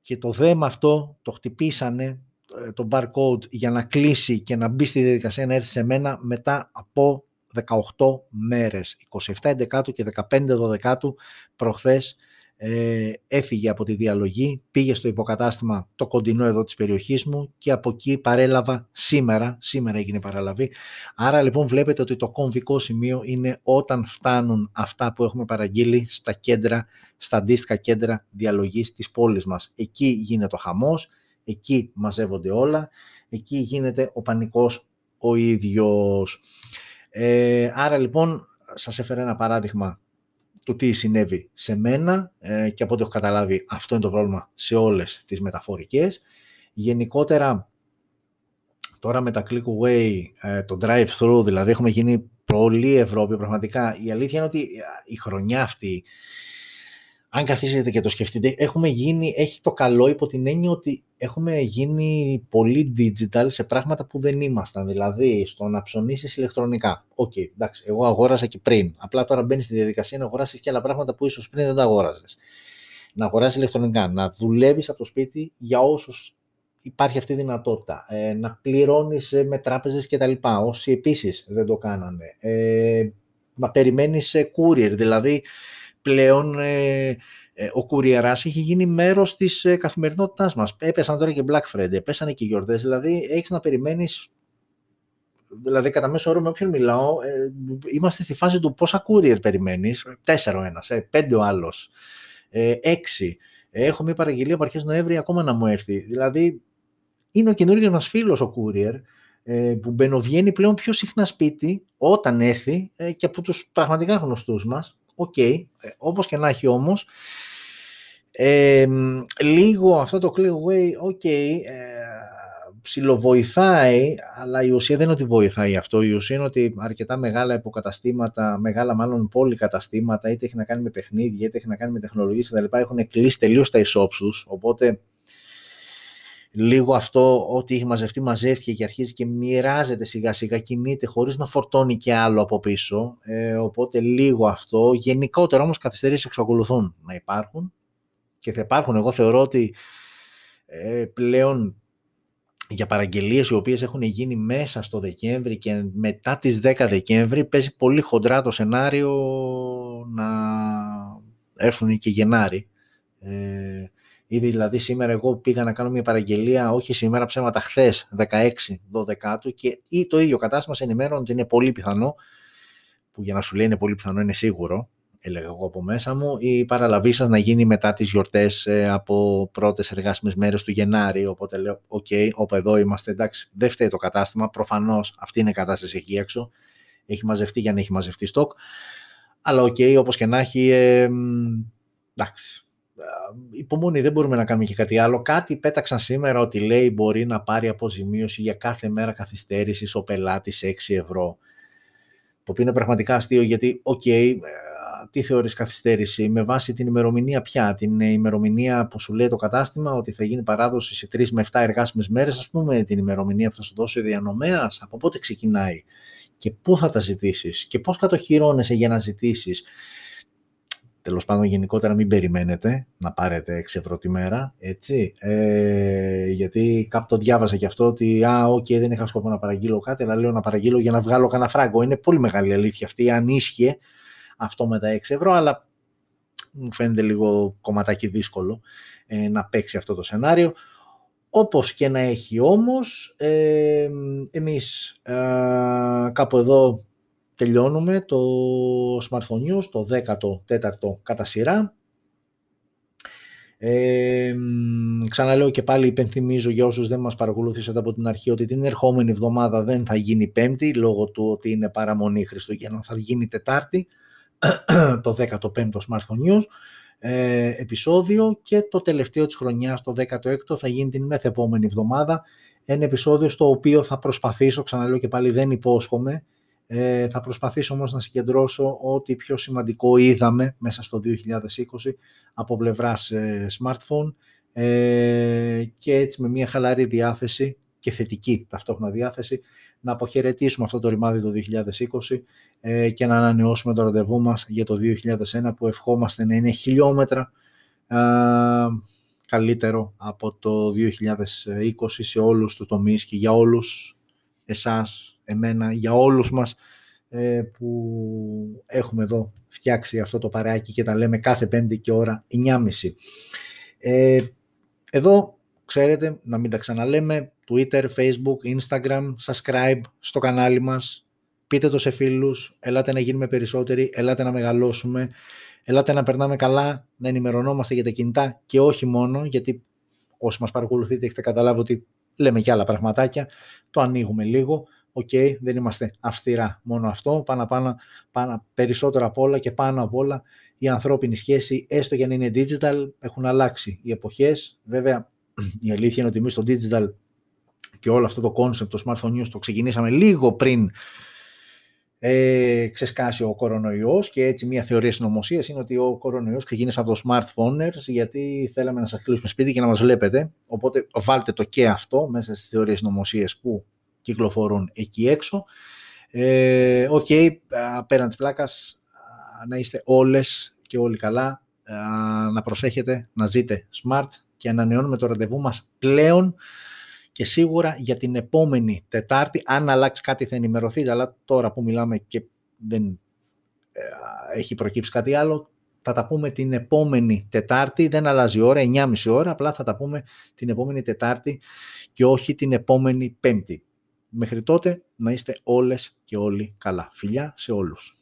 και το δέμα αυτό το χτυπήσανε ε, το barcode για να κλείσει και να μπει στη διαδικασία να έρθει σε μένα μετά από 18 μέρες. 27 11 και 15 12 προχθές ε, έφυγε από τη διαλογή, πήγε στο υποκατάστημα το κοντινό εδώ της περιοχής μου και από εκεί παρέλαβα σήμερα, σήμερα έγινε παραλαβή. Άρα λοιπόν βλέπετε ότι το κομβικό σημείο είναι όταν φτάνουν αυτά που έχουμε παραγγείλει στα κέντρα, στα αντίστοιχα κέντρα διαλογής της πόλης μας. Εκεί γίνεται ο χαμός, εκεί μαζεύονται όλα, εκεί γίνεται ο πανικός ο ίδιος. Ε, άρα λοιπόν σας έφερα ένα παράδειγμα του τι συνέβη σε μένα ε, και από ό,τι έχω καταλάβει αυτό είναι το πρόβλημα σε όλες τις μεταφορικές. Γενικότερα τώρα με τα click away, ε, το drive through δηλαδή έχουμε γίνει πολύ Ευρώπη πραγματικά. Η αλήθεια είναι ότι ε, η χρονιά αυτή αν καθίσετε και το σκεφτείτε, έχουμε γίνει, έχει το καλό υπό την έννοια ότι έχουμε γίνει πολύ digital σε πράγματα που δεν ήμασταν. Δηλαδή, στο να ψωνίσεις ηλεκτρονικά. OK, okay, εντάξει, εγώ αγόρασα και πριν. Απλά τώρα μπαίνεις στη διαδικασία να αγοράσεις και άλλα πράγματα που ίσως πριν δεν τα αγόραζες. Να αγοράσει ηλεκτρονικά, να δουλεύεις από το σπίτι για όσους υπάρχει αυτή η δυνατότητα. Ε, να πληρώνεις ε, με τράπεζες κτλ. Όσοι επίσης δεν το κάνανε. Ε, να περιμένεις courier, δηλαδή πλέον ε, ε, ο κουριεράς έχει γίνει μέρος της ε, καθημερινότητάς μας. Έπεσαν τώρα και Black Friday, έπεσαν και οι γιορτές, δηλαδή έχεις να περιμένεις Δηλαδή, κατά μέσο όρο με όποιον μιλάω, ε, είμαστε στη φάση του πόσα courier περιμένεις. Τέσσερα ο ένας, ε, πέντε ο άλλος, ε, έξι. Έχω μια παραγγελία από αρχές Νοέμβρη ακόμα να μου έρθει. Δηλαδή, είναι ο καινούργιος μας φίλος ο Courier, ε, που μπαινοβγαίνει πλέον πιο συχνά σπίτι όταν έρθει ε, και από τους πραγματικά γνωστούς μας. OK, okay, ε, όπως και να έχει όμως, ε, λίγο αυτό το click away, OK, okay, ψιλοβοηθάει, αλλά η ουσία δεν είναι ότι βοηθάει αυτό. Η ουσία είναι ότι αρκετά μεγάλα υποκαταστήματα, μεγάλα μάλλον πολυκαταστήματα, είτε έχει να κάνει με παιχνίδια, είτε έχει να κάνει με τεχνολογίες κτλ. έχουν κλείσει τελείως τα e-shop τους, οπότε λίγο αυτό ό,τι έχει μαζευτεί μαζεύτηκε και αρχίζει και μοιράζεται σιγά σιγά, κινείται χωρίς να φορτώνει και άλλο από πίσω, ε, οπότε λίγο αυτό. Γενικότερα όμως καθυστερήσεις εξακολουθούν να υπάρχουν και θα υπάρχουν. Εγώ θεωρώ ότι ε, πλέον για παραγγελίες οι οποίες έχουν γίνει μέσα στο Δεκέμβρη και μετά τις 10 Δεκέμβρη παίζει πολύ χοντρά το σενάριο να έρθουν και Γενάρη. Ε, ήδη δηλαδή σήμερα εγώ πήγα να κάνω μια παραγγελία, όχι σήμερα ψέματα, χθες 16 12 και ή το ίδιο κατάστημα σε ενημέρωνε ότι είναι πολύ πιθανό, που για να σου λέει είναι πολύ πιθανό είναι σίγουρο, έλεγα εγώ από μέσα μου, η παραλαβή σας να γίνει μετά τις γιορτές ε, από πρώτες εργάσιμες μέρες του Γενάρη, οπότε λέω, OK, okay, όπου εδώ είμαστε, εντάξει, δεν φταίει το κατάστημα, προφανώς αυτή είναι η κατάσταση εκεί έξω, έχει μαζευτεί για να έχει μαζευτεί στόκ, αλλά OK, okay, όπως και να έχει, ε, εντάξει, υπομονή, δεν μπορούμε να κάνουμε και κάτι άλλο. Κάτι πέταξαν σήμερα ότι λέει μπορεί να πάρει αποζημίωση για κάθε μέρα καθυστέρησης ο πελάτης 6 ευρώ. Το οποίο είναι πραγματικά αστείο γιατί, OK, okay, τι θεωρείς καθυστέρηση, με βάση την ημερομηνία ποια, την ημερομηνία που σου λέει το κατάστημα ότι θα γίνει παράδοση σε 3 με 7 εργάσιμες μέρες, ας πούμε, την ημερομηνία που θα σου δώσει ο διανομέας, από πότε ξεκινάει; Και πού θα τα ζητήσεις; Και πώς κατοχυρώνεσαι για να ζητήσεις; Τέλος πάντων, γενικότερα μην περιμένετε να πάρετε 6 ευρώ τη μέρα, έτσι. Ε, γιατί κάπου το διάβασα και αυτό ότι, α, οκ, δεν είχα σκοπό να παραγγείλω κάτι, αλλά λέω να παραγγείλω για να βγάλω κανένα φράγκο. Είναι πολύ μεγάλη αλήθεια αυτή, αν ίσχυε αυτό με τα 6 ευρώ, αλλά μου φαίνεται λίγο κομματάκι δύσκολο ε, να παίξει αυτό το σενάριο. Όπως και να έχει όμως, ε, εμείς ε, κάπου εδώ τελειώνουμε το Smartphone News, το 14ο κατά σειρά. Ε, ξαναλέω και πάλι υπενθυμίζω για όσους δεν μας παρακολουθήσατε από την αρχή ότι την ερχόμενη εβδομάδα δεν θα γίνει πέμπτη λόγω του ότι είναι παραμονή Χριστούγεννα, θα γίνει Τετάρτη το 15ο Smartphone News ε, επεισόδιο και το τελευταίο της χρονιάς, το 16ο, θα γίνει την μεθεπόμενη εβδομάδα. Ένα επεισόδιο στο οποίο θα προσπαθήσω, ξαναλέω και πάλι δεν υπόσχομαι, ε, θα προσπαθήσω όμως να συγκεντρώσω ό,τι πιο σημαντικό είδαμε μέσα στο 2020 από πλευράς ε, smartphone ε, και έτσι με μια χαλαρή διάθεση και θετική ταυτόχρονα διάθεση να αποχαιρετήσουμε αυτό το ρημάδι το 2020 ε, και να ανανεώσουμε το ραντεβού μας για το 2001 που ευχόμαστε να είναι χιλιόμετρα ε, καλύτερο από το 2020 σε όλους τους τομείς και για όλους εσάς, εμένα, για όλους μας ε, που έχουμε εδώ φτιάξει αυτό το παρεάκι και τα λέμε κάθε πέμπτη και ώρα 9.30. Ε, εδώ, ξέρετε, να μην τα ξαναλέμε, Twitter, Facebook, Instagram, subscribe στο κανάλι μας, πείτε το σε φίλους, ελάτε να γίνουμε περισσότεροι, ελάτε να μεγαλώσουμε, ελάτε να περνάμε καλά, να ενημερωνόμαστε για τα κινητά και όχι μόνο, γιατί όσοι μας παρακολουθείτε έχετε καταλάβει ότι λέμε και άλλα πραγματάκια, το ανοίγουμε λίγο, OK, okay, δεν είμαστε αυστηρά μόνο αυτό, πάνω, πάνω, πάνω, περισσότερο από όλα και πάνω από όλα η ανθρώπινη σχέση, έστω για να είναι digital, έχουν αλλάξει οι εποχές. Βέβαια, η αλήθεια είναι ότι εμείς στο digital και όλο αυτό το concept, το smartphone news, το ξεκινήσαμε λίγο πριν ε, ξεσπάσει ο κορονοϊός και έτσι μια θεωρία συνωμοσίας είναι ότι ο κορονοϊός ξεκίνησε από το smartphones γιατί θέλαμε να σας κλείσουμε σπίτι και να μας βλέπετε. Οπότε βάλτε το και αυτό μέσα στις θεωρίες συνωμοσίας που κυκλοφορούν εκεί έξω. Ε, OK, okay, πέραν της πλάκας, να είστε όλες και όλοι καλά, να προσέχετε, να ζείτε smart και ανανεώνουμε το ραντεβού μας πλέον και σίγουρα για την επόμενη Τετάρτη, αν αλλάξει κάτι θα ενημερωθείτε, αλλά τώρα που μιλάμε και δεν ε, έχει προκύψει κάτι άλλο, θα τα πούμε την επόμενη Τετάρτη, δεν αλλάζει η ώρα, 9.30 ώρα, απλά θα τα πούμε την επόμενη Τετάρτη και όχι την επόμενη Πέμπτη. Μέχρι τότε να είστε όλες και όλοι καλά. Φιλιά σε όλους.